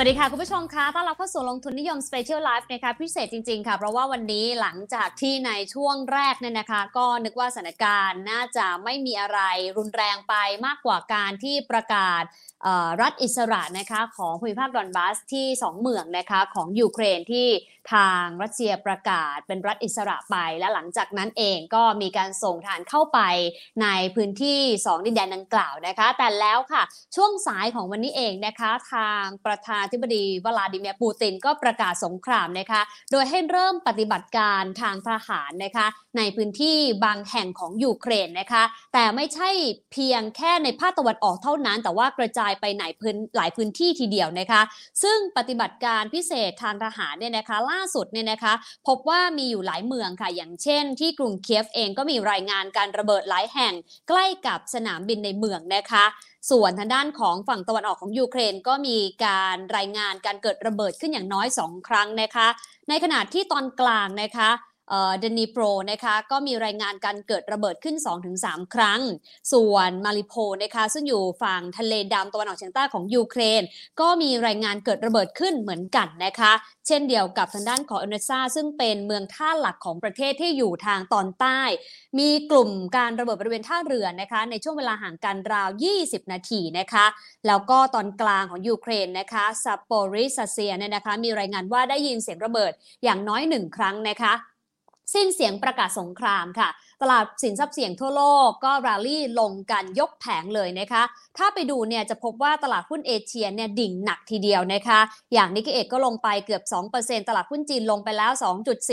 วัสดีค่ะ คุณผู้ชมคะต้อนรับเข้าสู่ลงทุนนิยม Special Life นะคะพิเศษจริง ๆ ค่ะ เพราะว่าวันนี้หลังจากที่ในช่วงแรกเนี่ยนะคะ ก็นึกว่าสถานการณ์น่าจะไม่มีอะไรรุนแรงไปมากกว่าการที่ประกาศรัฐอิสระนะคะของภูมิภาคดอนบัสที่ 2 เมืองนะคะของยูเครนที่ทางรัสเซียประกาศเป็นรัฐอิสระไป และหลังจากนั้นเองก็มีการส่งฐานเข้าไปในพื้นที่ 2 ดินแดนดังกล่าวนะคะ แต่แล้วค่ะช่วงสายของวันนี้เองนะคะทางประธานธิบดีวลาดิเมียปูตินก็ประกาศสงครามนะคะ โดยให้เริ่มปฏิบัติการทางทหารนะคะ ในพื้นที่บางแห่งของยูเครนนะคะ แต่ไม่ใช่เพียงแค่ในภาคตะวันออกเท่านั้น แต่ว่ากระจายไปไหนพื้นหลายพื้นที่ทีเดียวนะคะ ซึ่งปฏิบัติการพิเศษทางทหารเนี่ยนะคะ ล่าสุดเนี่ยนะคะ พบว่ามีอยู่หลายเมืองค่ะ อย่างเช่น ที่กรุงเคียฟเองก็มีรายงานการระเบิดหลายแห่งใกล้กับสนามบินในเมืองนะคะ ส่วนทางด้านของฝั่งตะวันออกของยูเครนก็มีการรายงานการเกิดระเบิดขึ้นอย่างน้อย 2 ครั้งนะคะ ในขณะที่ตอนกลางนะคะ เดนีโปรนะคะก็มีรายงานการเกิดระเบิดขึ้น 2-3 ครั้ง ส่วนมาริโพนะคะซึ่งอยู่ฝั่งทะเลดำตะวันออกเฉียงใต้ของยูเครน ก็มีรายงานเกิดระเบิดขึ้นเหมือนกันนะคะ เช่นเดียวกับทางด้านของเอเนซาซึ่งเป็นเมืองท่าหลักของประเทศที่อยู่ทางตอนใต้ มีกลุ่มการระเบิดบริเวณท่าเรือนะคะในช่วงเวลาห่างกันราว 20 นาทีนะคะแล้วก็ตอนกลางของยูเครนนะคะซาโปริซาเซียเนี่ยนะคะมีรายงานว่าได้ยินเสียงระเบิดอย่างน้อยหนึ่งครั้งนะคะ สิ้นเสียงประกาศสงครามค่ะ ตลาดสินทรัพย์เสี่ยงทั่วโลกก็รลลี่ลงกันยกแผงเลยนะคะ ถ้าไปดูเนี่ยจะพบว่าตลาดหุ้นเอเชียเนี่ยดิ่งหนักทีเดียวนะคะ อย่างนิกเกอิก็ลงไปเกือบ 2%ตลาดหุ้นจีนลงไปแล้ว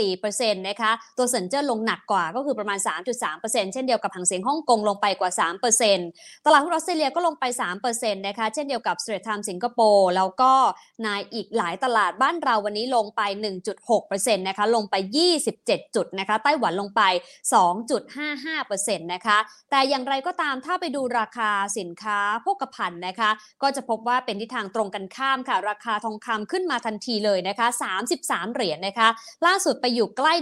2.4%นะคะตัวเซินเจิ้นลงหนักกว่าก็คือประมาณ 3.3%เช่นเดียวกับฮั่งเส็งฮ่องกงลงไปกว่า 3%ตลาดหุ้นออสเตรเลียก็ลงไป 3%นะคะเช่นเดียวกับสเตรทไทม์สสิงคโปร์แล้วก็ในอีกหลายตลาดบ้านเราวันนี้ลงไป 1.6%นะคะลงไป 27 จุดนะคะไต้หวันลงไป 2 0.55%นะคะ แต่อย่างไรก็ตามถ้าไปดูราคาสินค้าโภคภัณฑ์นะคะ ก็จะพบว่าเป็นทิศทางตรงกันข้ามค่ะ ราคาทองคำขึ้นมาทันทีเลยนะคะ 33 เหรียญนนะคะ ล่าสุดไปอยู่ใกล้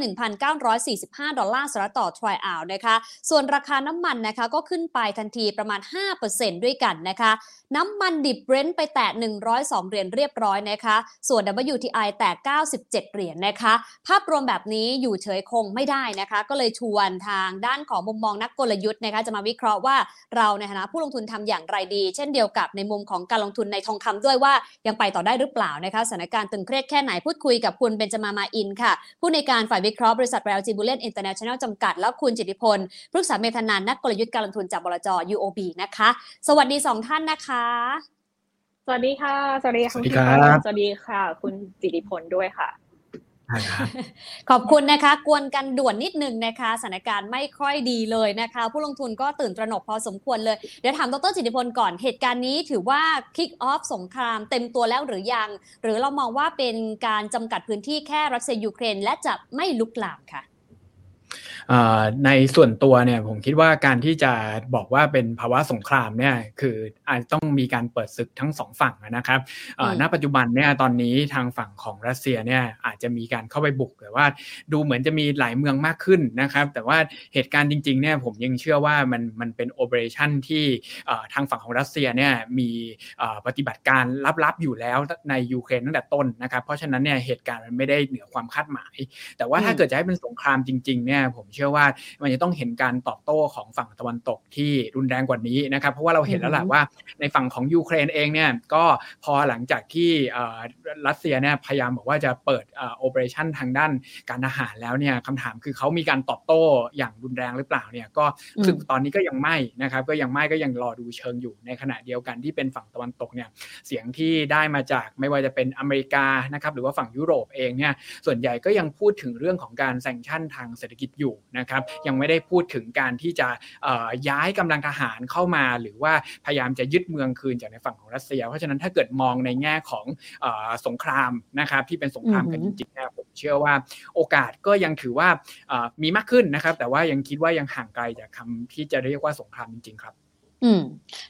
1,945 ดอลลาร์สหรัฐต่อทรอยอาวนะคะ ส่วนราคาน้ำมันนะคะก็ขึ้นไปทันทีประมาณ 5%ด้วยกันนะคะ น้ำมันดิบเบรนท์ไปแตะ 102 เหรียญเรียบร้อยนะคะ ส่วน WTI แตะ 97 เหรียญนนะคะ ภาพรวมแบบนี้อยู่เฉยคงไม่ได้นะคะ ก็เลยชวนทางด้านของมุมมองนักกลยุทธ์นะคะจะมาวิเคราะห์ว่าเราในฐานะผู้ลงทุนทำอย่างไรดี เช่นเดียวกับในมุมของการลงทุนในทองคำด้วยว่ายังไปต่อได้หรือเปล่านะคะสถานการณ์ตึงเครียดแค่ไหนพูดคุยกับคุณเบนจมามาอินค่ะ ผู้ในการฝ่ายวิเคราะห์บริษัท r รลจีบูเลนอินเตอร์เนชั่นแนลจำกัด แล้วคุณจิติพลปรึกษาเมธนันนักกลยุทธ์การลงทุนจากบลจ UOB นะคะ สวัสดี 2 ท่านนะคะ สวัสดีค่ะ สวัสดีค่ะสวัสดีครับสวัสดีค่ะ คุณจิติพลด้วยค่ะ ขอบคุณนะคะ กวนกันด่วนนิดนึงนะคะสถานการณ์ไม่ค่อยดีเลยนะคะ ผู้ลงทุนก็ตื่นตระหนกพอสมควรเลย เดี๋ยวถามดรจิติพลก่อนเหตุการณ์นี้ถือว่าคิกออฟสงครามเต็มตัวแล้วหรือยัง หรือเรามองว่าเป็นการจำกัดพื้นที่แค่รัสเซียยูเครนและจะไม่ลุกลามค่ะ ในส่วนตัวเนี่ยผมคิดว่าการที่จะบอกว่าเป็นภาวะสงครามเนี่ยคืออาจต้องมีการเปิดศึกทั้งสองฝั่งนะครับณปัจจุบันเนี่ยตอนนี้ทางฝั่งของรัสเซียเนี่ยอาจจะมีการเข้าไปบุกแต่ว่าดูเหมือนจะมีหลายเมืองมากขึ้นนะครับแต่ว่าเหตุการณ์จริงๆเนี่ยผมยังเชื่อว่ามันมันเป็นโอเปอเรชั่นที่ทางฝั่งของรัสเซียเนี่ยมีปฏิบัติการลับๆอยู่แล้วในยูเครนตั้งแต่ต้นนะครับเพราะฉะนั้นเนี่ยเหตุการณ์มันไม่ได้เหนือความคาดหมาย แต่ว่าถ้าเกิดจะให้เป็นสงครามจริงๆเนี่ยผมเชื่อว่ามันจะต้องเห็นการตอบโต้ของฝั่งตะวันตกที่รุนแรงกว่านี้นะครับ เพราะว่าเราเห็นแล้วแหละว่าในฝั่งของยูเครนเองเนี่ยก็พอหลังจากที่รัสเซียเนี่ยพยายามบอกว่าจะเปิดโอเปอเรชั่นทางด้านการทหารแล้วเนี่ยคำถามคือเขามีการตอบโต้อย่างรุนแรงหรือเปล่าเนี่ยก็ซึ่งตอนนี้ก็ยังไม่นะครับ ก็ยังไม่ก็ยังรอดูเชิงอยู่ในขณะเดียวกันที่เป็นฝั่งตะวันตกเนี่ยเสียงที่ได้มาจากไม่ว่าจะเป็นอเมริกานะครับหรือว่าฝั่งยุโรปเองเนี่ยส่วนใหญ่ก็ยังพูดถึงเรื่องของการแซงชั่นทางเศรษฐกิจอยู่นะครับยังไม่ได้พูดถึงการที่จะย้ายกำลังทหารเข้ามา หรือว่าพยายามจะยึดเมืองคืนจากในฝั่งของรัสเซีย เพราะฉะนั้นถ้าเกิดมองในแง่ของสงครามนะครับที่เป็นสงครามกันจริงๆนะผมเชื่อว่าโอกาสก็ยังถือว่ามีมากขึ้นนะครับ แต่ว่ายังคิดว่ายังห่างไกลจากคำที่จะเรียกว่าสงครามจริงๆครับ อืม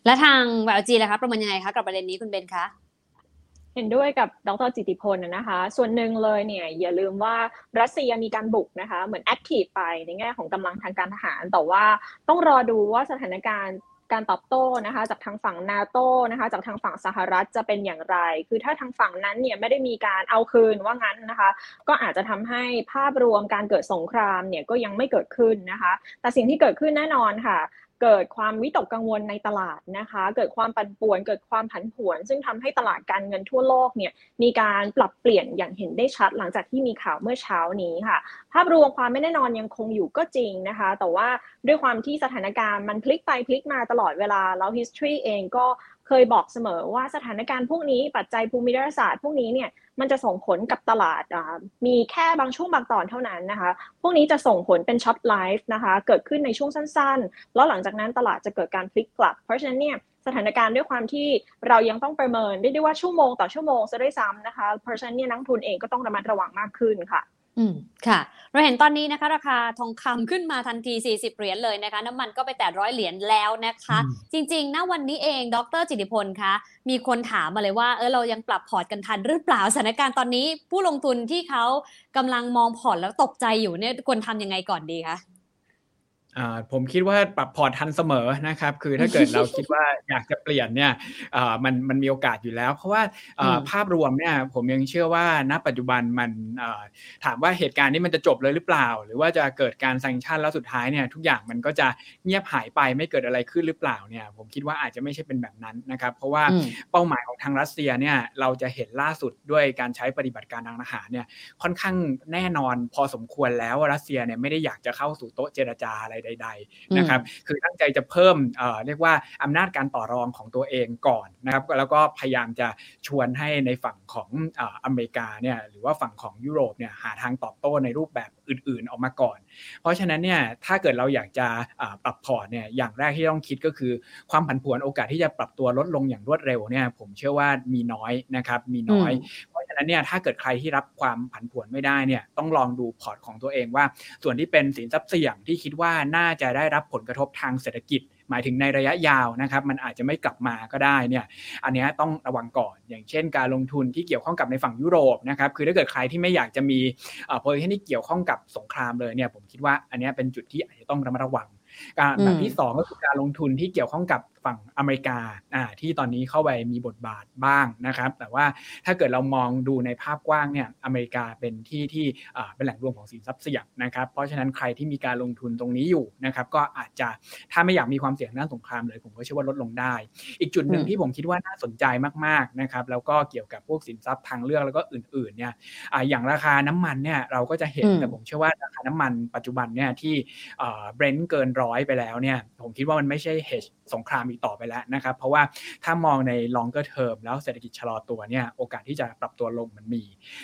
และทางวจีนะคะประเมินยังไงคะกับประเด็นนี้คุณเบนคะ เห็นด้วยกับดรจิติพลนะคะ ส่วนหนึ่งเลยเนี่ยอย่าลืมว่ารัสเซียมีการบุกนะคะเหมือนแอคทีฟไปในแง่ของกำลังทางการทหาร แต่ว่าต้องรอดูว่าสถานการณ์การตอบโต้นะคะจากทางฝั่งนาโตนะคะจากทางฝั่งสหรัฐจะเป็นอย่างไร คือถ้าทางฝั่งนั้นเนี่ยไม่ได้มีการเอาคืนว่างั้นนะคะ ก็อาจจะทำให้ภาพรวมการเกิดสงครามเนี่ยก็ยังไม่เกิดขึ้นนะคะ แต่สิ่งที่เกิดขึ้นแน่นอนค่ะ เกิดความวิตกกังวลในตลาดนะคะ เกิดความปั่นป่วน เกิดความผันผวน ซึ่งทำให้ตลาดการเงินทั่วโลกเนี่ยมีการปรับเปลี่ยนอย่างเห็นได้ชัด หลังจากที่มีข่าวเมื่อเช้านี้ค่ะ ภาพรวมความไม่แน่นอนยังคงอยู่ก็จริงนะคะ แต่ว่าด้วยความที่สถานการณ์มันพลิกไปพลิกมาตลอดเวลาแล้ว history เองก็ เคยบอกเสมอว่าสถานการณ์พวกนี้ปัจจัยภูมิรัฐศาสตร์พวกนี้เนี่ยมันจะส่งผลกับตลาดมีแค่บางช่วงบางตอนเท่านั้นนะคะ พวกนี้จะส่งผลเป็นช็อตไลฟ์นะคะ เกิดขึ้นในช่วงสั้นๆ แล้วหลังจากนั้นตลาดจะเกิดการพลิกกลับ เพราะฉะนั้นเนี่ยสถานการณ์ด้วยความที่เรายังต้องประเมินได้ด้วยว่าชั่วโมงต่อชั่วโมงจะได้ซ้ำนะคะ เพราะฉะนั้นเนี่ยนักทุนเองก็ต้องระมัดระวังมากขึ้นค่ะ อืมค่ะ เราเห็นตอนนี้นะคะราคาทองคำขึ้นมาทันที 40 เหรียญเลยนะคะ น้ำมันก็ไปแต่ร้อยเหรียญแล้วนะคะ จริงๆณวันนี้เอง ดรจิติพลคะมีคนถามมาเลยว่าเออเรายังปรับ port กันทันหรือเปล่าสถานการณ์ตอนนี้ผู้ลงทุนที่เขากำลังมอง port แล้วตกใจอยู่เนี่ยควรทำยังไงก่อนดีคะ ผมคิดว่าปรับ port ทันเสมอนะครับ คือถ้าเกิดเราคิดว่าอยากจะเปลี่ยนเนี่ยมันมันมีโอกาสอยู่แล้ว เพราะว่าภาพรวมเนี่ยผมยังเชื่อว่าณปัจจุบันมันถามว่าเหตุการณ์นี้มันจะจบเลยหรือเปล่า หรือว่าจะเกิดการ sanction แล้วสุดท้ายเนี่ยทุกอย่างมันก็จะเงียบหายไปไม่เกิดอะไรขึ้นหรือเปล่าเนี่ยผมคิดว่าอาจจะไม่ใช่เป็นแบบนั้นนะครับ เพราะว่าเป้าหมายของทางรัสเซียเนี่ยเราจะเห็นล่าสุดด้วยการใช้ปฏิบัติการทางทหารเนี่ยค่อนข้างแน่นอนพอสมควรแล้วว่ารัสเซียเนี่ยไม่ได้อยากจะเข้าสู่โต๊ะเจรจาอะไรใด ๆนะครับ คือตั้งใจจะเพิ่มเรียกว่าอำนาจการต่อรองของตัวเองก่อนนะครับแล้วก็พยายามจะชวนให้ในฝั่งของอเมริกาเนี่ยหรือว่าฝั่งของยุโรปเนี่ยหาทางตอบโต้ในรูปแบบอื่นๆออกมาก่อน เพราะฉะนั้นเนี่ยถ้าเกิดเราอยากจะปรับพอร์ตเนี่ยอย่างแรกที่ต้องคิดก็คือ ความผันผวนโอกาสที่จะปรับตัวลดลงอย่างรวดเร็วเนี่ยผมเชื่อว่ามีน้อยนะครับมีน้อย เพราะฉะนั้นเนี่ยถ้าเกิดใครที่รับความผันผวนไม่ได้เนี่ยต้องลองดูพอร์ตของตัวเองว่า ส่วนที่เป็นสินทรัพย์เสี่ยงที่คิดว่าน่าจะได้รับผลกระทบทางเศรษฐกิจ หมายถึงในระยะยาวนะครับ มันอาจจะไม่กลับมาก็ได้เนี่ยอันนี้ต้องระวังก่อน อย่างเช่น การลงทุนที่เกี่ยวข้องกับในฝั่งยุโรปนะครับคือถ้าเกิดใครที่ไม่อยากจะมีโพซิชันที่เกี่ยวข้องกับสงครามเลยเนี่ยผมคิดว่าอันนี้เป็นจุดที่อาจจะต้องระมัดระวังการแบบที่2ก็คือการลงทุนที่เกี่ยวข้องกับ ฝั่งอเมริกาอ่าที่ตอนนี้เข้าไปมีบทบาทบ้างนะครับ แต่ว่าถ้าเกิดเรามองดูในภาพกว้างเนี่ยอเมริกาเป็นที่ที่อ่าเป็นแหล่งรวมของสินทรัพย์เสี่ยงนะครับเพราะฉะนั้นใครที่มีการลงทุนตรงนี้อยู่นะครับก็อาจจะถ้าไม่อยากมีความเสี่ยงด้านสงครามเลย ผมก็เชื่อว่าลดลงได้ อีกจุดหนึ่งที่ผมคิดว่าน่าสนใจมากๆนะครับแล้วก็เกี่ยวกับพวกสินทรัพย์ทางเลือกแล้วก็อื่นๆเนี่ยอ่าอย่างราคาน้ำมันเนี่ยเราก็จะเห็นแต่ผมเชื่อว่าราคาน้ำมันปัจจุบันเนี่ยที่อ่า Brent เกินร้อยไปแล้วเนี่ยผมคิดว่ามันไม่ใช่เฮชสงครามอีกต่อไปแล้วนะครับเพราะว่าถ้ามองใน longer term แล้วเศรษฐกิจชะลอตัวเนี่ยโอกาสที่จะปรับตัวลงมันมี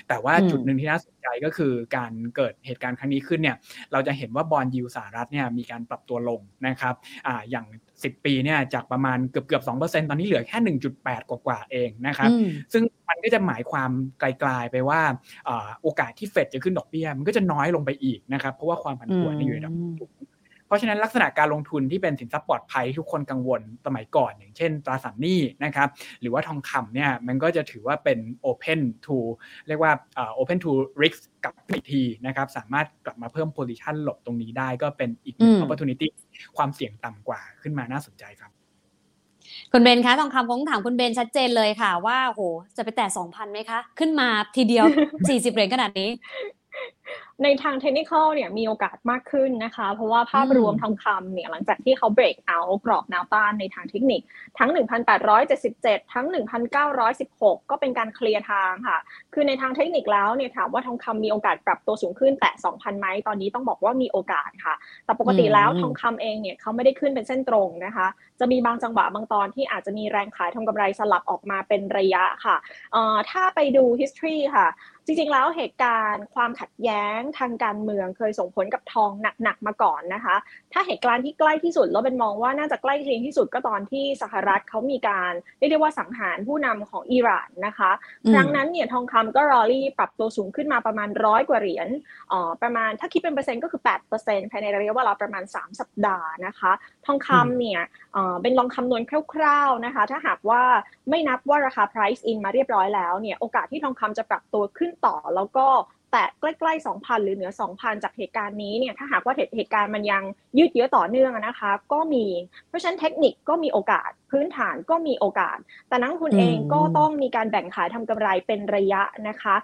แต่ว่าจุดหนึ่งที่น่าสนใจก็คือการเกิดเหตุการณ์ครั้งนี้ขึ้นเนี่ยเราจะเห็นว่าบอนด์ยีลด์สหรัฐเนี่ยมีการปรับตัวลงนะครับอ่าอย่าง 10 ปีเนี่ยจากประมาณเกือบเกือบสองเปอร์เซ็นตอนนี้เหลือแค่ 1.8 กว่าๆเองนะครับซึ่งมันก็จะหมายความไกลๆไปว่าโอกาสที่เฟดจะขึ้นดอกเบี้ยมันก็จะน้อยลงไปอีกนะครับเพราะว่าความผันผวนอยู่ในระดับสูง เพราะฉะนั้นลักษณะการลงทุนที่เป็นสินทรัพย์ปลอดภัยทุกคนกังวลสมัยก่อน อย่างเช่น ตราสารหนี้นะครับหรือว่าทองคำเนี่ยมันก็จะถือว่าเป็น open to เรียกว่า open to risk กับอีกทีนะครับสามารถกลับมาเพิ่ม position หลบตรงนี้ได้ก็เป็นอีกหนึ่ง opportunity ความเสี่ยงต่ำกว่าขึ้นมาน่าสนใจครับคุณเบนคะทองคำคงถามคุณเบนชัดเจนเลยค่ะ ว่าโหจะไปแตะ2,000ไหมคะ ขึ้นมาทีเดียว40เหรียญขนาดนี้ ในทางเทคนิคเนี่ยมีโอกาสมากขึ้นนะคะ เพราะว่าภาพรวมทองคำเนี่ยหลังจากที่เขาเบรกเอากรอบแนวต้านในทางเทคนิคทั้ง 1,877 ทั้ง 1,916 ก็เป็นการเคลียร์ทางค่ะ คือในทางเทคนิคแล้วเนี่ยถามว่าทองคำมีโอกาสปรับตัวสูงขึ้นแต่ 2,000 ไหมตอนนี้ต้องบอกว่ามีโอกาสค่ะ แต่ปกติแล้วทองคำเองเนี่ยเขาไม่ได้ขึ้นเป็นเส้นตรงนะคะ จะมีบางจังหวะบางตอนที่อาจจะมีแรงขายทำกำไรสลับออกมาเป็นระยะค่ะถ้าไปดู history ค่ะจริงๆ แล้วเหตุการณ์ความขัดแย้งทางการเมืองเคยส่งผลกับทองหนักๆมาก่อนนะคะ ถ้าเหตุการณ์ที่ใกล้ที่สุดเราเป็นมองว่าน่าจะใกล้เคียงที่สุดก็ตอนที่สหรัฐเขามีการเรียกได้ว่าสังหารผู้นำของอิหร่านนะคะครั้งนั้นเนี่ยทองคำก็รอรี่ปรับตัวสูงขึ้นมาประมาณร้อยกว่าเหรียญอ๋อประมาณถ้าคิดเป็นเปอร์เซ็นต์ก็คือ8%ภายในระยะเวลาประมาณ 3 สัปดาห์นะคะ ทองคำเนี่ยเป็นลองคำนวณคร่าวๆนะคะ ถ้าหากว่าไม่นับว่าราคา price in มาเรียบร้อยแล้วเนี่ยโอกาสที่ทองคำจะปรับตัวขึ้นต่อแล้วก็ แต่ใกล้ๆ 2,000 หรือเหนือ 2,000 จากเหตุการณ์นี้เนี่ยถ้าหากว่าเหตุการณ์มันยังยืดเยื้อต่อเนื่องนะคะก็มีเพราะฉะนั้นเทคนิคก็มีโอกาสพื้นฐานก็มีโอกาส แต่นักทุนเองก็ต้องมีการแบ่งขายทำกำไรเป็นระยะนะคะ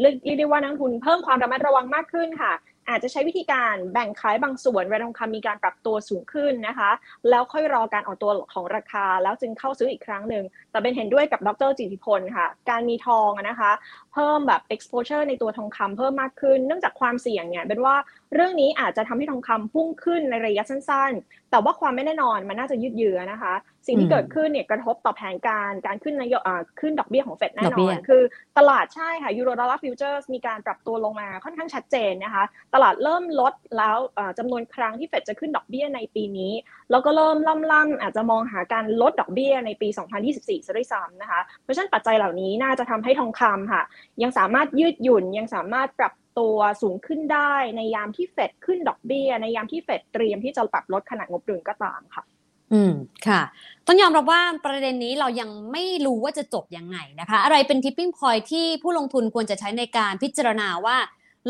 เรียกได้ว่านักทุนเพิ่มความระมัดระวังมากขึ้นค่ะ อาจจะใช้วิธีการแบ่งขายบางส่วนเวลาทองคำมีการปรับตัวสูงขึ้นนะคะ แล้วค่อยรอการออกตัวของราคา แล้วจึงเข้าซื้ออีกครั้งหนึ่งแต่เป็นเห็นด้วยกับดรจิติพลค่ะ การมีทองนะคะ เพิ่มแบบ exposure ในตัวทองคำเพิ่มมากขึ้น เนื่องจากความเสี่ยงเนี่ยเป็นว่าเรื่องนี้อาจจะทำให้ทองคำพุ่งขึ้นในระยะสั้นๆ แต่ว่าความไม่แน่นอนมันน่าจะยืดเยื้อนะคะ สิ่งที่เกิดขึ้นเนี่ยกระทบต่อแผนการการขึ้นนโยบายขึ้นดอกเบี้ยของเฟดแน่นอน คือตลาดใช่ค่ะ Eurodollar futures มีการปรับตัวลงมาค่อนข้างชัดเจนนะคะ ตลาดเริ่มลดแล้วจำนวนครั้งที่เฟดจะขึ้นดอกเบี้ยในปีนี้แล้วก็เริ่มร่ำๆอาจจะมองหาการลดดอกเบี้ยในปี 2024ซะด้วยซ้ำนะคะ เพราะฉะนั้นปัจจัยเหล่านี้น่าจะทำให้ทองคำค่ะ ยังสามารถยืดหยุ่นยังสามารถปรับตัวสูงขึ้นได้ในยามที่เฟดขึ้นดอกเบี้ย ในยามที่เฟดเตรียมที่จะปรับลดขนาดงบดุลก็ตามค่ะ อืมค่ะ ต้องยอมรับว่าประเด็นนี้เรายังไม่รู้ว่าจะจบยังไงนะคะ อะไรเป็นทิปปิ้งพอยที่ผู้ลงทุนควรจะใช้ในการพิจารณาว่า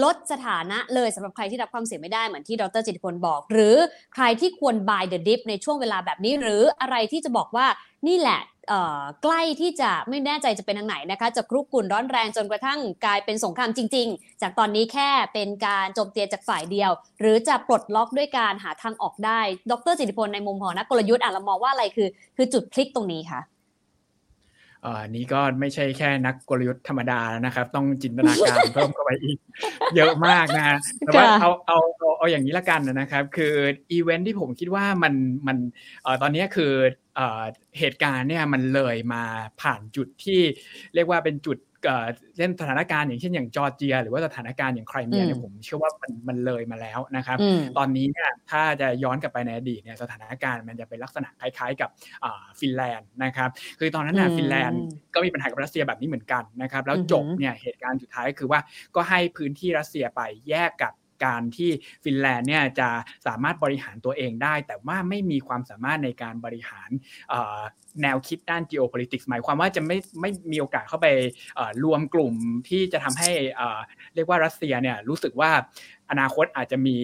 ลดสถานะเลยสำหรับใครที่รับความเสี่ยงไม่ได้เหมือนที่ดรจิตพลบอก หรือใครที่ควร buy the dip ในช่วงเวลาแบบนี้ หรืออะไรที่จะบอกว่านี่แหละใกล้ที่จะไม่แน่ใจจะเป็นทางไหนนะคะจะครุกกุ่นร้อนแรงจนกระทั่งกลายเป็นสงครามจริง ๆ จากตอนนี้แค่เป็นการโจมตีจากฝ่ายเดียว หรือจะปลดล็อกด้วยการหาทางออกได้ ดร.จิติพลในมุมของนักกลยุทธ์อะเรามองว่าอะไรคือ คือจุดพลิกตรงนี้ค่ะ อันนี้ก็ไม่ใช่แค่นักกลยุทธ์ธรรมดาแล้วนะครับ ต้องจินตนาการเพิ่มเข้าไปอีก เยอะมากนะแต่ว่าเอาเอาเอาเอาอย่างนี้ละกันนะครับ คืออีเวนท์ที่ผมคิดว่ามันมันเอ่อตอนนี้คือเอ่อเหตุการณ์เนี่ยมันเลยมาผ่านจุดที่เรียกว่าเป็นจุด เช่นสถานการณ์อย่างเช่นอย่างจอร์เจีย หรือว่าสถานการณ์อย่างไครเมียเนี่ยผมเชื่อว่ามันมันเลยมาแล้วนะครับ ตอนนี้เนี่ยถ้าจะย้อนกลับไปในอดีตเนี่ยสถานการณ์มันจะเป็นลักษณะคล้ายๆกับฟินแลนด์นะครับ คือตอนนั้นน่ะฟินแลนด์ก็มีปัญหากับรัสเซียแบบนี้เหมือนกันนะครับ แล้วจบเนี่ยเหตุการณ์สุดท้ายคือว่าก็ให้พื้นที่รัสเซียไปแยกกับ การที่ฟินแลนด์เนี่ยจะสามารถบริหารตัวเองได้ แต่ว่าไม่มีความสามารถในการบริหารแนวคิดด้าน geopolitics หมายความว่าจะไม่ไม่มีโอกาสเข้าไปรวมกลุ่มที่จะทำให้เรียกว่ารัสเซียเนี่ยรู้สึกว่าอนาคตอาจจะมี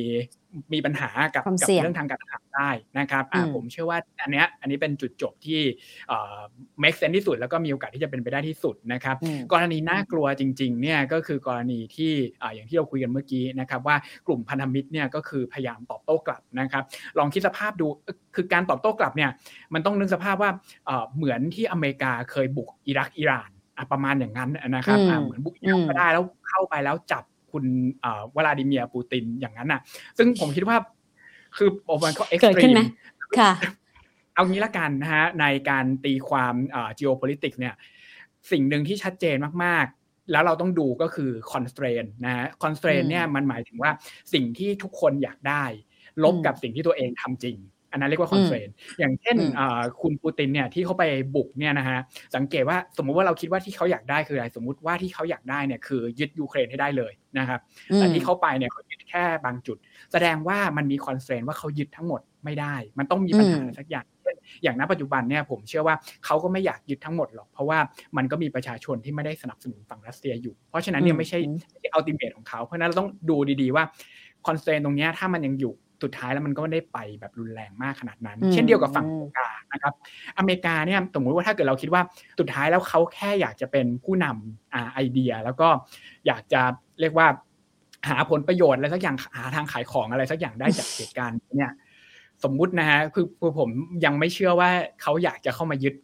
มีปัญหากับกับเรื่องทางการทหารได้นะครับผมเชื่อว่าอันนี้อันนี้เป็นจุดจบที่ make sense ที่สุด แล้วก็มีโอกาสที่จะเป็นไปได้ที่สุดนะครับกรณีน่ากลัวจริงๆเนี่ยก็คือกรณีที่อย่างที่เราคุยกันเมื่อกี้นะครับว่ากลุ่มพันธมิตรเนี่ยก็คือพยายามตอบโต้กลับนะครับ ลองคิดสภาพดูคือการตอบโต้กลับเนี่ยมันต้องนึกสภาพว่าเหมือนที่อเมริกาเคยบุกอิรักอิหร่านประมาณอย่างนั้นนะครับเหมือนบุกอิรักก็ได้แล้วเข้าไปแล้วจับ คุณวลาดิเมียร์ปูตินอย่างนั้นน่ะ ซึ่งผมคิดว่าคือโอมันก็ extreme ค่ะเอางี้ละกันนะฮะในการตีความอ่า geopolitics เนี่ย สิ่งหนึ่งที่ชัดเจนมากๆ แล้วเราต้องดูก็คือ constraint นะฮะ constraint เนี่ยมันหมายถึงว่าสิ่งที่ทุกคนอยากได้ ลบกับสิ่งที่ตัวเองทำจริง อันนั้นเรียกว่า constraintอย่างเช่นคุณปูตินเนี่ยที่เขาไปบุกเนี่ยนะฮะสังเกตว่าสมมุติว่าเราคิดว่าที่เขาอยากได้คืออะไรสมมุติว่าที่เขาอยากได้เนี่ยคือยึดยูเครนให้ได้เลยนะครับแต่ที่เขาไปเนี่ยเขายึดแค่บางจุด แสดงว่ามันมี constraint ว่าเขายึดทั้งหมดไม่ได้ มันต้องมีปัญหาสักอย่างอย่างณปัจจุบันเนี่ยผมเชื่อว่าเขาก็ไม่อยากยึดทั้งหมดหรอก เพราะว่ามันก็มีประชาชนที่ไม่ได้สนับสนุนฝั่งรัสเซียอยู่ เพราะฉะนั้นเนี่ยไม่ใช่ ultimate ของเขาเพราะนั้นเราต้องดูดีๆว่าconstraint ตรงนี้ถ้ามันยังอยู่ สุดท้ายแล้วมันก็ไม่ได้ไปแบบรุนแรงมากขนาดนั้น เช่นเดียวกับฝั่งอเมริกานะครับ อเมริกาเนี่ยสมมติว่าถ้าเกิดเราคิดว่าสุดท้ายแล้วเขาแค่อยากจะเป็นผู้นำอ่าไอเดีย แล้วก็อยากจะเรียกว่าหาผลประโยชน์อะไรสักอย่างหาทางขายของอะไรสักอย่างได้จากเหตุการณ์เนี่ยสมมุตินะฮะคือคือผมยังไม่เชื่อว่าเขาอยากจะเข้ามายึด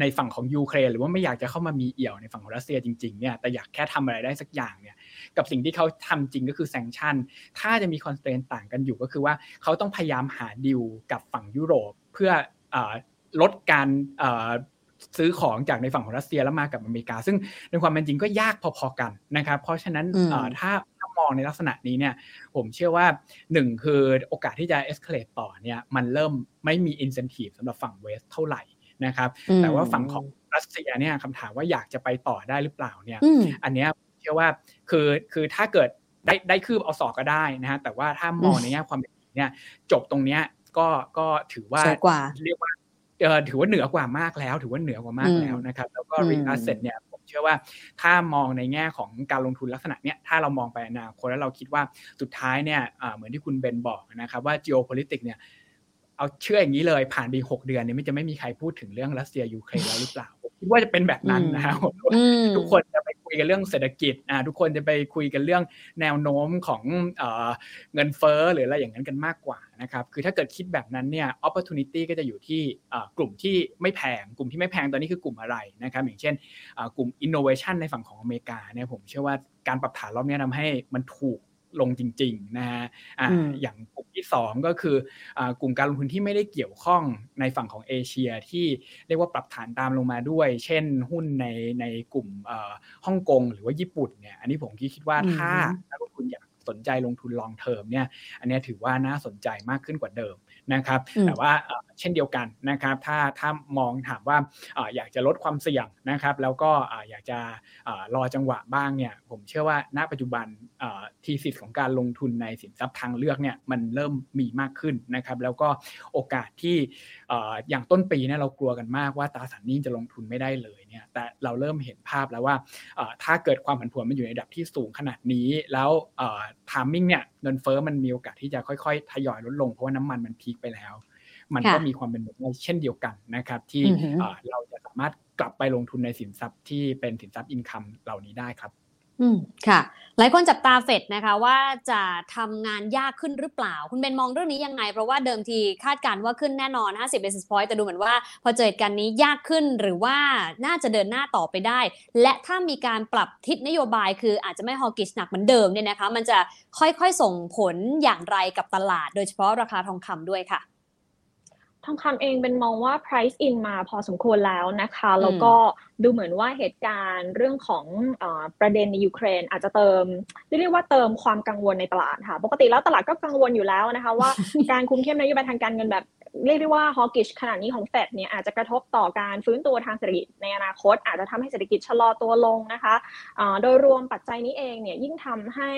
ในฝั่งของยูเครนหรือว่าไม่อยากจะเข้ามามีเอี่ยวในฝั่งของรัสเซียจริงๆเนี่ยแต่อยากแค่ทำอะไรได้สักอย่างเนี่ย กับสิ่งที่เขาทำจริงก็คือ sanction ถ้าจะมี constraint ต่างกันอยู่ก็คือว่าเขาต้องพยายามหาดิวกับฝั่งยุโรปเพื่อลดการซื้อของจากในฝั่งของรัสเซียแล้วมากับอเมริกา ซึ่งในความเป็นจริงก็ยากพอๆกันนะครับ เพราะฉะนั้นถ้ามองในลักษณะนี้เนี่ยผมเชื่อว่าหนึ่งคือโอกาสที่จะ escalate ต่อเนี่ยมันเริ่มไม่มี incentive สำหรับฝั่ง West เท่าไหร่นะครับ แต่ว่าฝั่งของรัสเซียเนี่ยคำถามว่าอยากจะไปต่อได้หรือเปล่าเนี่ยอันเนี้ย เชื่อว่าคือคือถ้าเกิดได้ได้คืบเอาสอกก็ได้นะฮะแต่ว่าถ้ามองในแง่ความเป็นจริงเนี่ยจบตรงเนี้ยก็ก็ถือว่าเรียกว่าเออถือว่าเหนือกว่ามากแล้ว ถือว่าเหนือกว่ามากแล้วนะครับ แล้วก็ real asset เนี่ยผมเชื่อว่าถ้ามองในแง่ของการลงทุนลักษณะเนี้ยถ้าเรามองไปอนาคตแล้วเราคิดว่าสุดท้ายเนี่ยเหมือนที่คุณเบนบอกนะครับว่า geopolitics เนี่ย เอาเชื่ออย่างนี้เลยผ่านปีหกเดือนเนี่ยไม่จะไม่มีใครพูดถึงเรื่องรัสเซียยูเครนแล้วหรือเปล่าคิดว่าจะเป็นแบบนั้นนะครับทุกคนจะไปคุยกันเรื่องเศรษฐกิจอ่าทุกคนจะไปคุยกันเรื่องแนวโน้มของเงินเฟ้อหรืออะไรอย่างนั้นกันมากกว่านะครับคือถ้าเกิดคิดแบบนั้นเนี่ย opportunity ก็จะอยู่ที่กลุ่มที่ไม่แพง กลุ่มที่ไม่แพงตอนนี้คือกลุ่มอะไรนะครับอย่างเช่นกลุ่ม innovation ในฝั่งของอเมริกาเนี่ยผมเชื่อว่าการปรับฐานรอบนี้ทำให้มันถูก ลงจริงๆนะฮะอ่าอย่างกลุ่มที่ 2 ก็คืออ่ากลุ่มการลงทุนที่ไม่ได้เกี่ยวข้องในฝั่งของเอเชียที่เรียกว่าปรับฐานตามลงมาด้วย เช่นหุ้นในในกลุ่มฮ่องกงหรือว่าญี่ปุ่นเนี่ยอันนี้ผมคิดว่าถ้านักลงทุนอยากสนใจลงทุนลองเทอมเนี่ยอันนี้ถือว่าน่าสนใจมากขึ้นกว่าเดิมนะครับแต่ว่าเช่นเดียวกันนะครับ ถ้าถ้ามองถามว่าอยากจะลดความเสี่ยงนะครับ แล้วก็อยากจะรอจังหวะบ้างเนี่ยผมเชื่อว่าณปัจจุบัน ทีสิทธิ์ของการลงทุนในสินทรัพย์ทางเลือกเนี่ยมันเริ่มมีมากขึ้นนะครับ แล้วก็โอกาสที่อย่างต้นปีเนี่ยเรากลัวกันมากว่าตราสารหนี้จะลงทุนไม่ได้เลยเนี่ยแต่เราเริ่มเห็นภาพแล้วว่าถ้าเกิดความผันผวนมันอยู่ในระดับที่สูงขนาดนี้ แล้วทามมิ่งเนี่ยเงินเฟ้อมันมีโอกาสที่จะค่อยๆ ทยอยลดลงเพราะว่าน้ำมันมันพีคไปแล้ว มันก็มีความเป็นไปได้เช่นเดียวกันนะครับ ที่เราจะสามารถกลับไปลงทุนในสินทรัพย์ที่เป็นสินทรัพย์อินคัมเหล่านี้ได้ครับ อืมค่ะ หลายคนจับตาเฟดนะคะว่าจะทำงานยากขึ้นหรือเปล่า คุณเบนมองเรื่องนี้ยังไง เพราะว่าเดิมทีคาดการว่าขึ้นแน่นอน 50 basis point แต่ดูเหมือนว่า พอเจอเหตุการณ์นี้ยากขึ้นหรือว่าน่าจะเดินหน้าต่อไปได้ และถ้ามีการปรับทิศนโยบาย คืออาจจะไม่ฮอกิชหนักเหมือนเดิมเนี่ยนะคะ มันจะค่อยๆส่งผลอย่างไรกับตลาด โดยเฉพาะราคาทองคำด้วยค่ะ ทองคำเองเป็นมองว่า price in มาพอสมควรแล้วนะคะ แล้วก็ดูเหมือนว่าเหตุการณ์เรื่องของอประเด็นในยูเครนอาจจะเติมเรียกว่าเติมความกังวลในตลาดค่ะ ปกติแล้วตลาดก็กังวลอยู่แล้วนะคะ ว่าการคุมเข้มนโยบายทางการเงินแบบเรียกได้ว่าฮอกิชขนาดนี้ของเฟดเนี่ยอาจจะกระทบต่อการฟื้นตัวทางเศรษฐกิจในอนาคต อาจจะทำให้เศรษฐกิจชะลอตัวลงนะคะ โดยรวมปัจจัยนี้เองเนี่ยยิ่งทำให้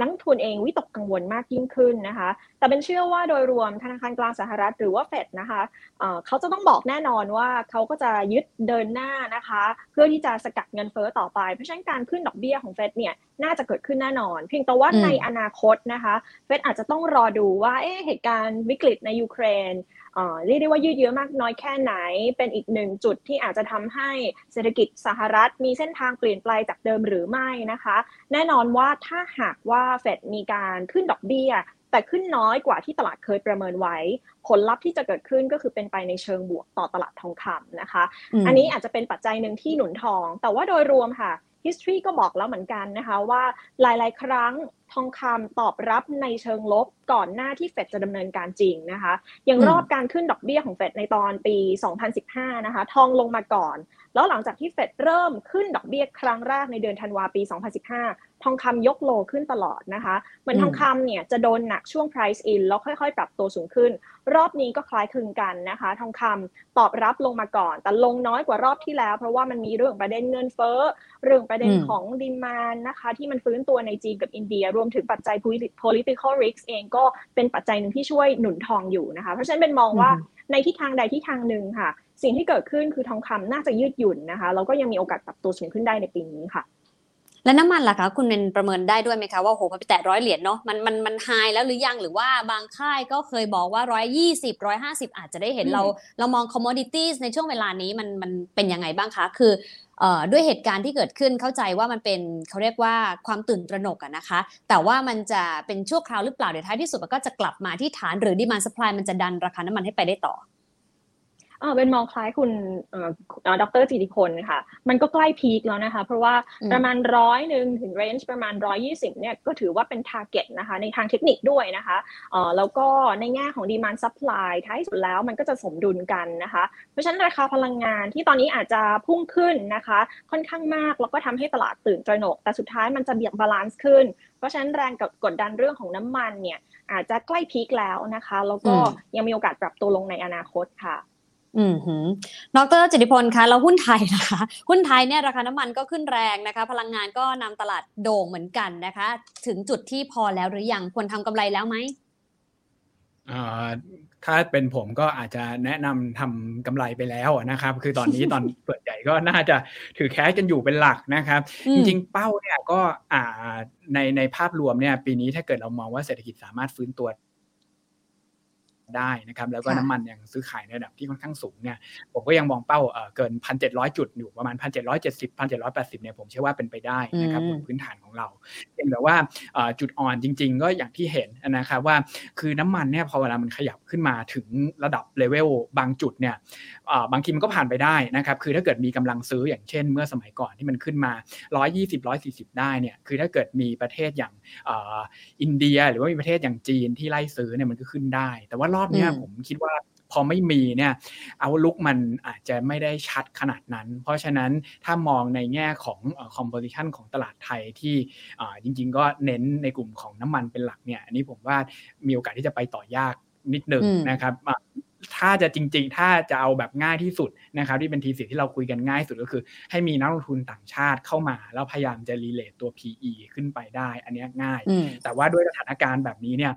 นักทุนเองวิตกกังวลมากยิ่งขึ้นนะคะ แต่เป็นเชื่อว่าโดยรวมธนาคารกลางสหรัฐหรือว่าเฟดนะคะเขาจะต้องบอกแน่นอนว่าเขาก็จะยึดเดินหน้านะคะ เพื่อที่จะสกัดเงินเฟ้อต่อไป เพราะฉะนั้นการขึ้นดอกเบี้ยของเฟดเนี่ย น่าจะเกิดขึ้นแน่นอน เพียงแต่ว่าในอนาคตนะคะเฟดอาจจะต้องรอดูว่าเอ๊เหตุการณ์วิกฤตในยูเครนเรียกได้ว่ายืดเยื้อมากน้อยแค่ไหน เป็นอีกหนึ่งจุดที่อาจจะทำให้เศรษฐกิจสหรัฐ มีเส้นทางเปลี่ยนแปลงจากเดิมหรือไม่นะคะ แน่นอนว่าถ้าหากว่าเฟดมีการขึ้นดอกเบี้ย แต่ขึ้นน้อยกว่าที่ตลาดเคยประเมินไว้ ผลลัพธ์ที่จะเกิดขึ้นก็คือเป็นไปในเชิงบวกต่อตลาดทองคำนะคะ อันนี้อาจจะเป็นปัจจัยหนึ่งที่หนุนทอง แต่ว่าโดยรวมค่ะ history ก็บอกแล้วเหมือนกันนะคะว่าหลาย ๆ ครั้ง ทองคำตอบรับในเชิงลบก่อนหน้าที่เฟดจะดำเนินการจริงนะคะ อย่างรอบการขึ้นดอกเบี้ยของเฟดในตอนปี 2015 นะคะ ทองลงมาก่อน แล้วหลังจากที่เฟดเริ่มขึ้นดอกเบี้ยครั้งแรกในเดือนธันวาปี 2015 ทองคำยกโลขึ้นตลอดนะคะ เหมือนทองคำเนี่ยจะโดนหนักช่วง price in แล้วค่อยๆ ปรับตัวสูงขึ้น รอบนี้ก็คล้ายคลึงกันนะคะ ทองคำตอบรับลงมาก่อน แต่ลงน้อยกว่ารอบที่แล้ว เพราะว่ามันมีเรื่องประเด็นเงินเฟ้อ เรื่องประเด็นของดิมานนะคะ ที่มันฟื้นตัวในจีนกับอินเดียรวมถึงปัจจัย political risk เองก็เป็นปัจจัยหนึ่งที่ช่วยหนุนทองอยู่นะคะเพราะฉะนั้นเป็นมองว่าในทิศทางใดทิศทางหนึ่งค่ะ สิ่งที่เกิดขึ้นคือทองคำน่าจะยืดหยุ่นนะคะแล้วก็ยังมีโอกาสปรับตัวสูงขึ้นได้ในปีนี้ค่ะ และน้ำมันล่ะคะ คุณเป็นประเมินได้ด้วยไหมคะว่าโหมันไปแตะร้อยเหรียญเนาะมันมันมัน high แล้วหรือยังหรือว่าบางค่ายก็เคยบอกว่าร้อยยี่สิบร้อยห้าสิบอาจจะได้เห็นเรา เรามอง commodity ในช่วงเวลานี้มันมันเป็นยังไงบ้างคะ คือ ด้วยเหตุการณ์ที่เกิดขึ้นเข้าใจว่ามันเป็นเขาเรียกว่าความตื่นตระหนกนะคะ แต่ว่ามันจะเป็นชั่วคราวหรือเปล่าเดี๋ยวท้ายที่สุดมันก็จะกลับมาที่ฐานหรือ demand supply มันจะดันราคาน้ำมันให้ไปได้ต่อ เออเป็นมองคล้ายคุณดร.จิติพลค่ะ มันก็ใกล้ peak แล้วนะคะ เพราะว่าประมาณร้อยหนึ่งถึง range ประมาณร้อยยี่สิบเนี่ยก็ถือว่าเป็น target นะคะ ในทางเทคนิคด้วยนะคะเออแล้วก็ในแง่ของ demand supply ท้ายสุดแล้วมันก็จะสมดุลกันนะคะ เพราะฉะนั้นราคาพลังงานที่ตอนนี้อาจจะพุ่งขึ้นนะคะ ค่อนข้างมากแล้วก็ทำให้ตลาดตื่นตระหนก แต่สุดท้ายมันจะเบี่ยง balance ขึ้น เพราะฉะนั้นแรงกดดันเรื่องของน้ำมันเนี่ยอาจจะใกล้พีคแล้วนะคะ แล้วก็ยังมีโอกาสปรับตัวลงในอนาคตค่ะ อืมหืดรจิติพลคะแล้วหุ้นไทยนะคะ หุ้นไทยเนี่ยราคาน้ำมันก็ขึ้นแรงนะคะ พลังงานก็นำตลาดโด่งเหมือนกันนะคะ ถึงจุดที่พอแล้วหรือยังควรทำกำไรแล้วไหมถ้าเป็นผมก็อาจจะแนะนำทำกำไรไปแล้วนะครับ คือตอนนี้ตอนเปิดใหญ่ก็น่าจะถือแคสกันอยู่เป็นหลักนะครับ จริงๆเป้าเนี่ยก็อ่าในในภาพรวมเนี่ยปีนี้ถ้าเกิดเรามองว่าเศรษฐกิจสามารถฟื้นตัว ได้นะครับแล้วก็น้ำมันยังซื้อขายในระดับที่ค่อนข้างสูงเนี่ยผมก็ยังมองเป้าเกินพันเจ็ดร้อยจุดอยู่ประมาณพันเจ็ดร้อยเจ็ดสิบพันเจ็ดร้อยแปดสิบเนี่ยผมเชื่อว่าเป็นไปได้นะครับบนพื้นฐานของเราเพียงแต่ว่าจุดอ่อนจริง ๆ ก็อย่างที่เห็นนะครับว่าคือน้ำมันเนี่ยพอเวลามันขยับขึ้นมาถึงระดับเลเวลบางจุดเนี่ย บางทีมันก็ผ่านไปได้นะครับ คือถ้าเกิดมีกำลังซื้ออย่างเช่น เมื่อสมัยก่อนที่มันขึ้นมา 120 140 ได้เนี่ย คือถ้าเกิดมีประเทศอย่างอินเดีย หรือว่ามีประเทศอย่างจีนที่ไล่ซื้อเนี่ยมันก็ขึ้นได้ แต่ว่ารอบนี้ผมคิดว่าพอไม่มีเนี่ยเอาลุกมันอาจจะไม่ได้ชัดขนาดนั้น เพราะฉะนั้นถ้ามองในแง่ของคอมโพสิชันของตลาดไทยที่จริง ๆ ก็เน้นในกลุ่มของน้ำมันเป็นหลักเนี่ยอันนี้ผมว่ามีโอกาสที่จะไปต่อยาก นิดหนึ่งนะครับถ้าจะจริง ๆ ถ้าจะเอาแบบง่ายที่สุดนะครับ ที่เป็น thesis ที่เราคุยกันง่ายสุดก็คือ ให้มีนักลงทุนต่างชาติเข้ามา แล้วพยายามจะ re-rate ตัว PE ขึ้นไปได้ อันนี้ง่าย แต่ว่าด้วยสถานการณ์แบบนี้เนี่ย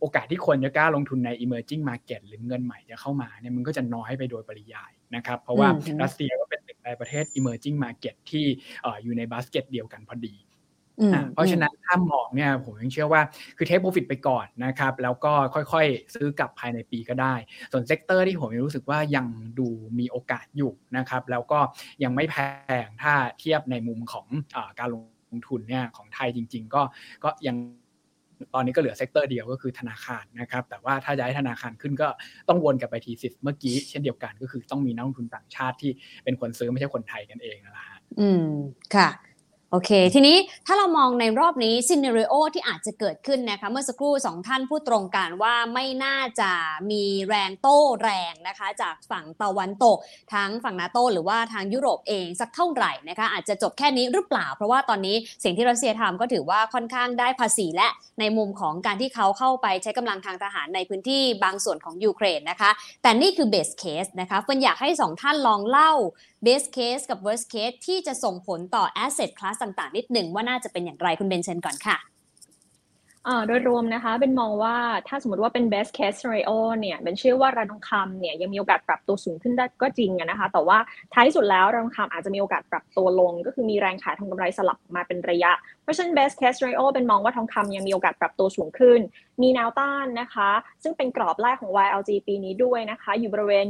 โอกาสที่คนจะกล้าลงทุนใน emerging market หรือเงินใหม่จะเข้ามาเนี่ยมันก็จะน้อยไปโดยปริยายนะครับ เพราะว่ารัสเซียก็เป็นหนึ่งในประเทศ emerging market ที่อยู่ในบาสเกตเดียวกันพอดี เพราะฉะนั้นถ้ามองเนี่ยผมยังเชื่อว่าคือ take profit ไปก่อนนะครับแล้วก็ค่อยๆ ซื้อกลับภายในปีก็ได้ ส่วน sector ที่ผมยังรู้สึกว่ายังดูมีโอกาสอยู่นะครับแล้วก็ยังไม่แพงถ้าเทียบในมุมของอการลงทุนเนี่ยของไทยจริง ๆ ก็ก็ยังตอนนี้ก็เหลือ sector เดียวก็คือธนาคารนะครับ แต่ว่าถ้าจะให้ธนาคารขึ้นก็ต้องวนกลับไป thesis เมื่อกี้เช่นเดียวกันก็คือต้องมีนักลงทุนต่างชาติที่เป็นคนซื้อไม่ใช่คนไทยกันเองนะฮะอืมค่ะ โอเค ทีนี้ถ้าเรามองในรอบนี้ scenario ที่อาจจะเกิดขึ้นนะคะ เมื่อสักครู่สองท่านพูดตรงกันว่าไม่น่าจะมีแรงโต้แรงนะคะ จากฝั่งตะวันตก ทั้งฝั่งนาโตหรือว่าทางยุโรปเองสักเท่าไหร่นะคะ อาจจะจบแค่นี้หรือเปล่า เพราะว่าตอนนี้สิ่งที่รัสเซียทำก็ถือว่าค่อนข้างได้ภาษีและในมุมของการที่เขาเข้าไปใช้กำลังทางทหารในพื้นที่บางส่วนของยูเครนนะคะ แต่นี่คือเบสเคสนะคะเฟินอยากให้สองท่านลองเล่า best case กับ worst case ที่จะส่งผลต่อ asset class ต่างๆ นิดหนึ่งว่าน่าจะเป็นอย่างไรคุณเบนเชนก่อนค่ะโดยรวมนะคะเป็นมองว่าถ้าสมมติว่าเป็น best case scenario เนี่ยเป็นเชื่อว่าราคาทองคำเนี่ยยังมีโอกาสปรับตัวสูงขึ้นได้ก็จริงนะคะแต่ว่าท้ายสุดแล้วราคาทองคำอาจจะมีโอกาสปรับตัวลง ก็คือมีแรงขายทางกำไรสลับมาเป็นระยะเพราะฉะนั้น best case scenario เป็นมองว่าทองคำยังมีโอกาสปรับตัวสูงขึ้น มีแนวต้านนะคะ ซึ่งเป็นกรอบแรกของ YLG ปีนี้ด้วยนะคะ อยู่บริเวณ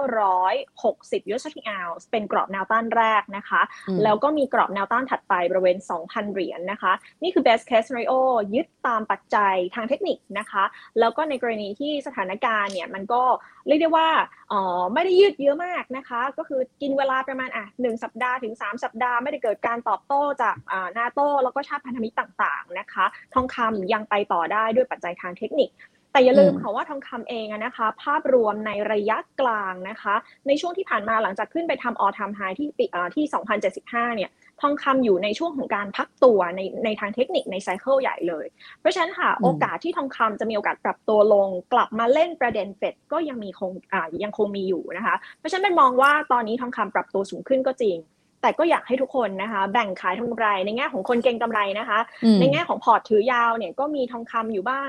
1,960 US ounce เป็นกรอบแนวต้านแรกนะคะ แล้วก็มีกรอบแนวต้านถัดไปบริเวณ 2,000 เหรียญนนะคะ นี่คือ best case scenario ยึดตามปัจจัยทางเทคนิคนะคะ แล้วก็ในกรณีที่สถานการณ์เนี่ยมันก็เรียกได้ว่าอ๋อไม่ได้ยืดเยอะมากนะคะ ก็คือกินเวลาประมาณอะหนึ่งสัปดาห์ถึง 3 สัปดาห์ไม่ได้เกิดการตอบโต้จากอ่านาโต้แล้วก็ชาติพันธมิตรต่างๆนะคะ ทองคำยังไปต่อได้ด้วยปัจจัยทางเทคนิค แต่อย่าลืมค่ะว่าทองคำเองนะคะ ภาพรวมในระยะกลางนะคะ ในช่วงที่ผ่านมาหลังจากขึ้นไปทำ all-time high ที่ปีที่ 2075 เนี่ยทองคำอยู่ในช่วงของการพักตัวในในทางเทคนิคใน cycle ใหญ่เลย เพราะฉะนั้นค่ะโอกาสที่ทองคำจะมีโอกาสปรับตัวลง กลับมาเล่นประเด็นเฟดก็ยังมีคงอ่ายังคงมีอยู่นะคะ เพราะฉะนั้นเบนมองว่าตอนนี้ทองคำปรับตัวสูงขึ้นก็จริง แต่ก็อยากให้ทุกคนนะคะ แบ่งขายทำกำไรในแง่ของคนเก็งกำไรนะคะ ในแง่ของพอร์ตถือยาวเนี่ยก็มีทองคำอยู่บ้าง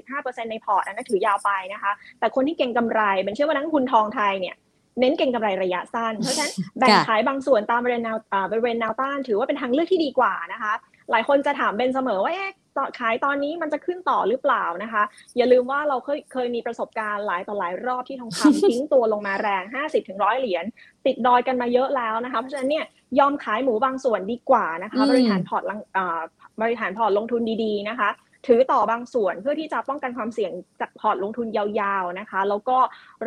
5-15%ในพอร์ตอันนั้นถือยาวไปนะคะ แต่คนที่เก่งกำไรเป็นเชื่อว่านักทุนทองไทยเนี่ยเน้นเก่งกำไรระยะสั้น เพราะฉะนั้นแบ่งขายบางส่วนตามบริเวณแนวบริเวณแนวต้านถือว่าเป็นทางเลือกที่ดีกว่านะคะ หลายคนจะถามเป็นเสมอว่าเอ๊ะขายตอนนี้มันจะขึ้นต่อหรือเปล่านะคะ อย่าลืมว่าเราเคยเคยมีประสบการณ์หลายต่อหลายรอบที่ทองคำทิ้งตัวลงมาแรง50ถึงร้อยเหรียญติดดอยกันมาเยอะแล้วนะคะ เพราะฉะนั้นเนี่ยยอมขายหมูบางส่วนดีกว่านะคะ บริหารพอร์ตบริหารพอร์ตลงทุนดีๆนะคะถือต่อบางส่วนเพื่อที่จะป้องกันความเสี่ยงจากพอร์ตลงทุนยาวๆนะคะ แล้วก็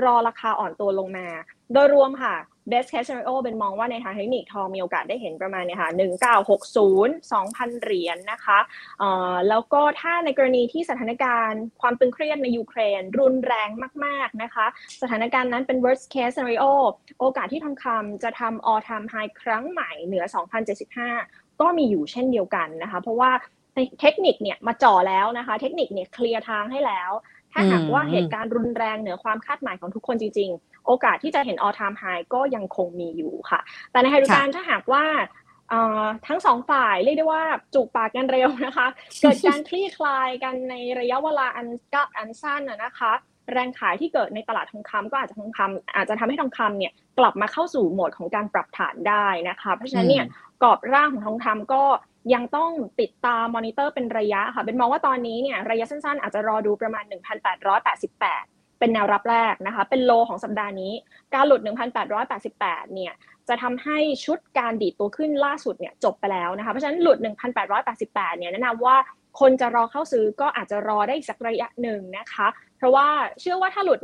รอราคาอ่อนตัวลงมา โดยรวมค่ะ best case scenario เป็นมองว่าในทางเทคนิคทองมีโอกาสได้เห็นประมาณเนี่ยค่ะ1960 2,000 เหรียญนนะคะแล้วก็ถ้าในกรณีที่สถานการณ์ความตึงเครียดในยูเครน รุนแรงมาก ๆ นะคะ สถานการณ์นั้นเป็น worst case scenario โอกาสที่ทองคำจะทำ all time high ครั้งใหม่เหนือ 2,075 ก็มีอยู่เช่นเดียวกันนะคะ เพราะว่าเทคนิคเนี่ยมาจ่อแล้วนะคะ เทคนิคเนี่ยเคลียร์ทางให้แล้ว ถ้าหากว่าเหตุการณ์รุนแรงเหนือความคาดหมายของทุกคนจริง โอกาสที่จะเห็น all time high ก็ยังคงมีอยู่ค่ะ แต่ในไฮดูการถ้าหากว่าทั้งสองฝ่ายเรียกได้ว่าจูบปากกันเร็วนะคะ เกิดการคลี่คลายกันในระยะเวลาอันก็อันสั้นนะคะ แรงขายที่เกิดในตลาดทองคำก็อาจจะทองคำอาจจะทำให้ทองคำเนี่ยกลับมาเข้าสู่โหมดของการปรับฐานได้นะคะ เพราะฉะนั้นเนี่ยกรอบร่างของทองคำก็ยังต้องติดตามมอนิเตอร์เป็นระยะค่ะ เป็นมองว่าตอนนี้เนี่ยระยะสั้นๆ อาจจะรอดูประมาณ 1,888 เป็นแนวรับแรกนะคะ เป็นโลของสัปดาห์นี้ การหลุด 1,888 เนี่ย จะทำให้ชุดการดีดตัวขึ้นล่าสุดเนี่ยจบไปแล้วนะคะ เพราะฉะนั้นหลุด 1,888 เนี่ยแนะนำว่าคนจะรอเข้าซื้อก็อาจจะรอได้อีกสักระยะหนึ่งนะคะ เพราะว่าเชื่อว่าถ้าหลุด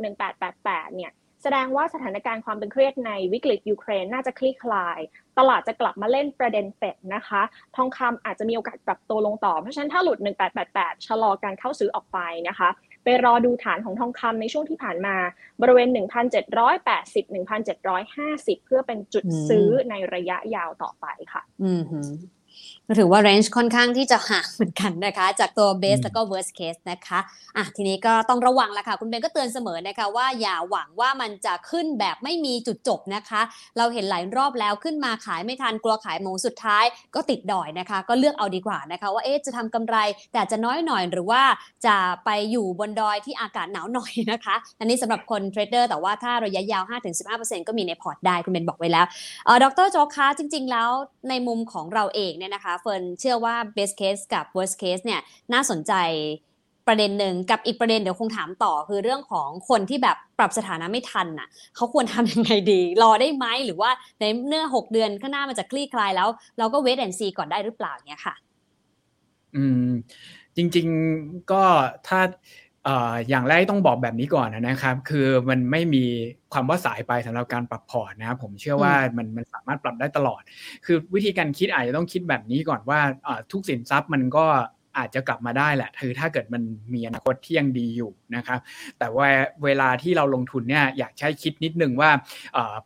1888 เนี่ยแสดงว่าสถานการณ์ความเป็นเครียดในวิกฤตยูเครนน่าจะคลี่คลาย ตลาดจะกลับมาเล่นประเด็นเฟดนะคะ ทองคำอาจจะมีโอกาสปรับตัวลงต่อ เพราะฉะนั้นถ้าหลุด 1888 ชะลอการเข้าซื้อออกไปนะคะ ไปรอดูฐานของทองคำในช่วงที่ผ่านมา บริเวณ 1,780 1,750 เพื่อเป็นจุดซื้อในระยะยาวต่อไปค่ะ อืม ก็ถือว่าเรนจ์ค่อนข้างที่จะห่างเหมือนกันนะคะ จากตัวเบสแล้วก็ worst case นะคะอะทีนี้ก็ต้องระวังแล้วค่ะ คุณเบนก็เตือนเสมอนะคะ ว่าอย่าหวังว่ามันจะขึ้นแบบไม่มีจุดจบนะคะ เราเห็นหลายรอบแล้วขึ้นมาขายไม่ทันกลัวขายหมูสุดท้ายก็ติดดอยนะคะ ก็เลือกเอาดีกว่านะคะ ว่าเอ๊ะจะทำกำไรแต่จะน้อยหน่อยหรือว่าจะไปอยู่บนดอยที่อากาศหนาวหน่อยนะคะ อันนี้สำหรับคนเทรดเดอร์แต่ว่าถ้าระยะยาว 5-15%ก็มีในพอร์ตได้คุณเบนบอกไว้แล้วเออดรโจคะจริง ๆ แล้วในมุมของเราเองเนี่ยนะคะเฟิร์นเชื่อว่า best case กับ worst case เนี่ยน่าสนใจประเด็นหนึ่งกับอีกประเด็นเดี๋ยวคงถามต่อคือเรื่องของคนที่แบบปรับสถานะไม่ทันน่ะเขาควรทำยังไงดี รอได้ไหมหรือว่าในเนื้อหกเดือนข้างหน้ามันจะคลี่คลายแล้ว เราก็เวทแอนซีก่อนได้หรือเปล่าเนี่ยค่ะ อืม จริง ๆก็ถ้า อย่างแรกต้องบอกแบบนี้ก่อนนะครับ คือมันไม่มีความว่าสายไปสำหรับการปรับพอร์ตนะครับผมเชื่อว่ามันมันสามารถปรับได้ตลอด คือวิธีการคิดอาจจะต้องคิดแบบนี้ก่อนว่าทุกสินทรัพย์มันก็ อาจจะกลับมาได้แหละคือถ้าเกิดมันมีอนาคตที่ยังดีอยู่นะครับ แต่ว่าเวลาที่เราลงทุนเนี่ยอยากใช้คิดนิดนึงว่า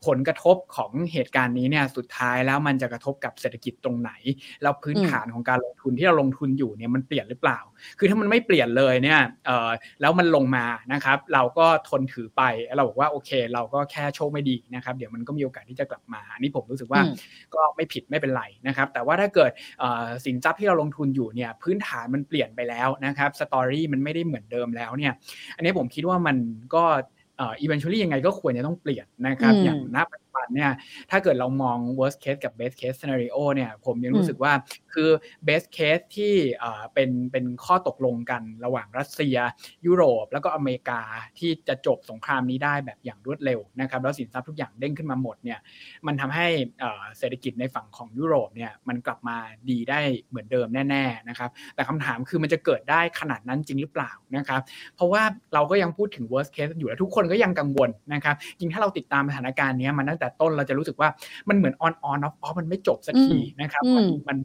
ผลกระทบของเหตุการณ์นี้เนี่ยสุดท้ายแล้วมันจะกระทบกับเศรษฐกิจตรงไหน แล้วพื้นฐานของการลงทุนที่เราลงทุนอยู่เนี่ยมันเปลี่ยนหรือเปล่า คือถ้ามันไม่เปลี่ยนเลยเนี่ยแล้วมันลงมานะครับ เราก็ทนถือไปเราบอกว่าโอเค เราก็แค่โชคไม่ดีนะครับ เดี๋ยวมันก็มีโอกาสที่จะกลับมาอันนี้ผมรู้สึกว่าก็ไม่ผิดไม่เป็นไรนะครับ แต่ว่าถ้าเกิดสินทรัพย์ที่เราลงทุนอยู่เนี่ยพื้นฐานมันเปลี่ยนไปแล้วนะครับสตอรี่มันไม่ได้เหมือนเดิมแล้วเนี่ยอันนี้ผมคิดว่ามันก็เอ่อ eventually ยังไงก็ควรจะต้องเปลี่ยนนะครับอย่างณปัจ จุบันเนี่ยถ้าเกิดเรามอง worst case กับ best case scenario เนี่ยผมยังรู้สึกว่าคือ best case ที่เป็นเป็นข้อตกลงกันระหว่างรัสเซีย ยุโรป แล้วก็อเมริกาที่จะจบสงครามนี้ได้แบบอย่างรวดเร็วนะครับแล้วสินทรัพย์ทุกอย่างเด้งขึ้นมาหมดเนี่ยมันทำให้เศรษฐกิจในฝั่งของยุโรปเนี่ยมันกลับมาดีได้เหมือนเดิมแน่ๆนะครับแต่คำถามคือมันจะเกิดได้ขนาดนั้นจริงหรือเปล่านะครับเพราะว่าเราก็ยังพูดถึง worst case อยู่แล้วทุกคนก็ยังกังวลนะครับจริงถ้าเราติดตามสถานการณ์นี้มาตั้งแต่ต้นเราจะรู้สึกว่ามันเหมือน on on off off มันไม่จบสักทีนะครับมัน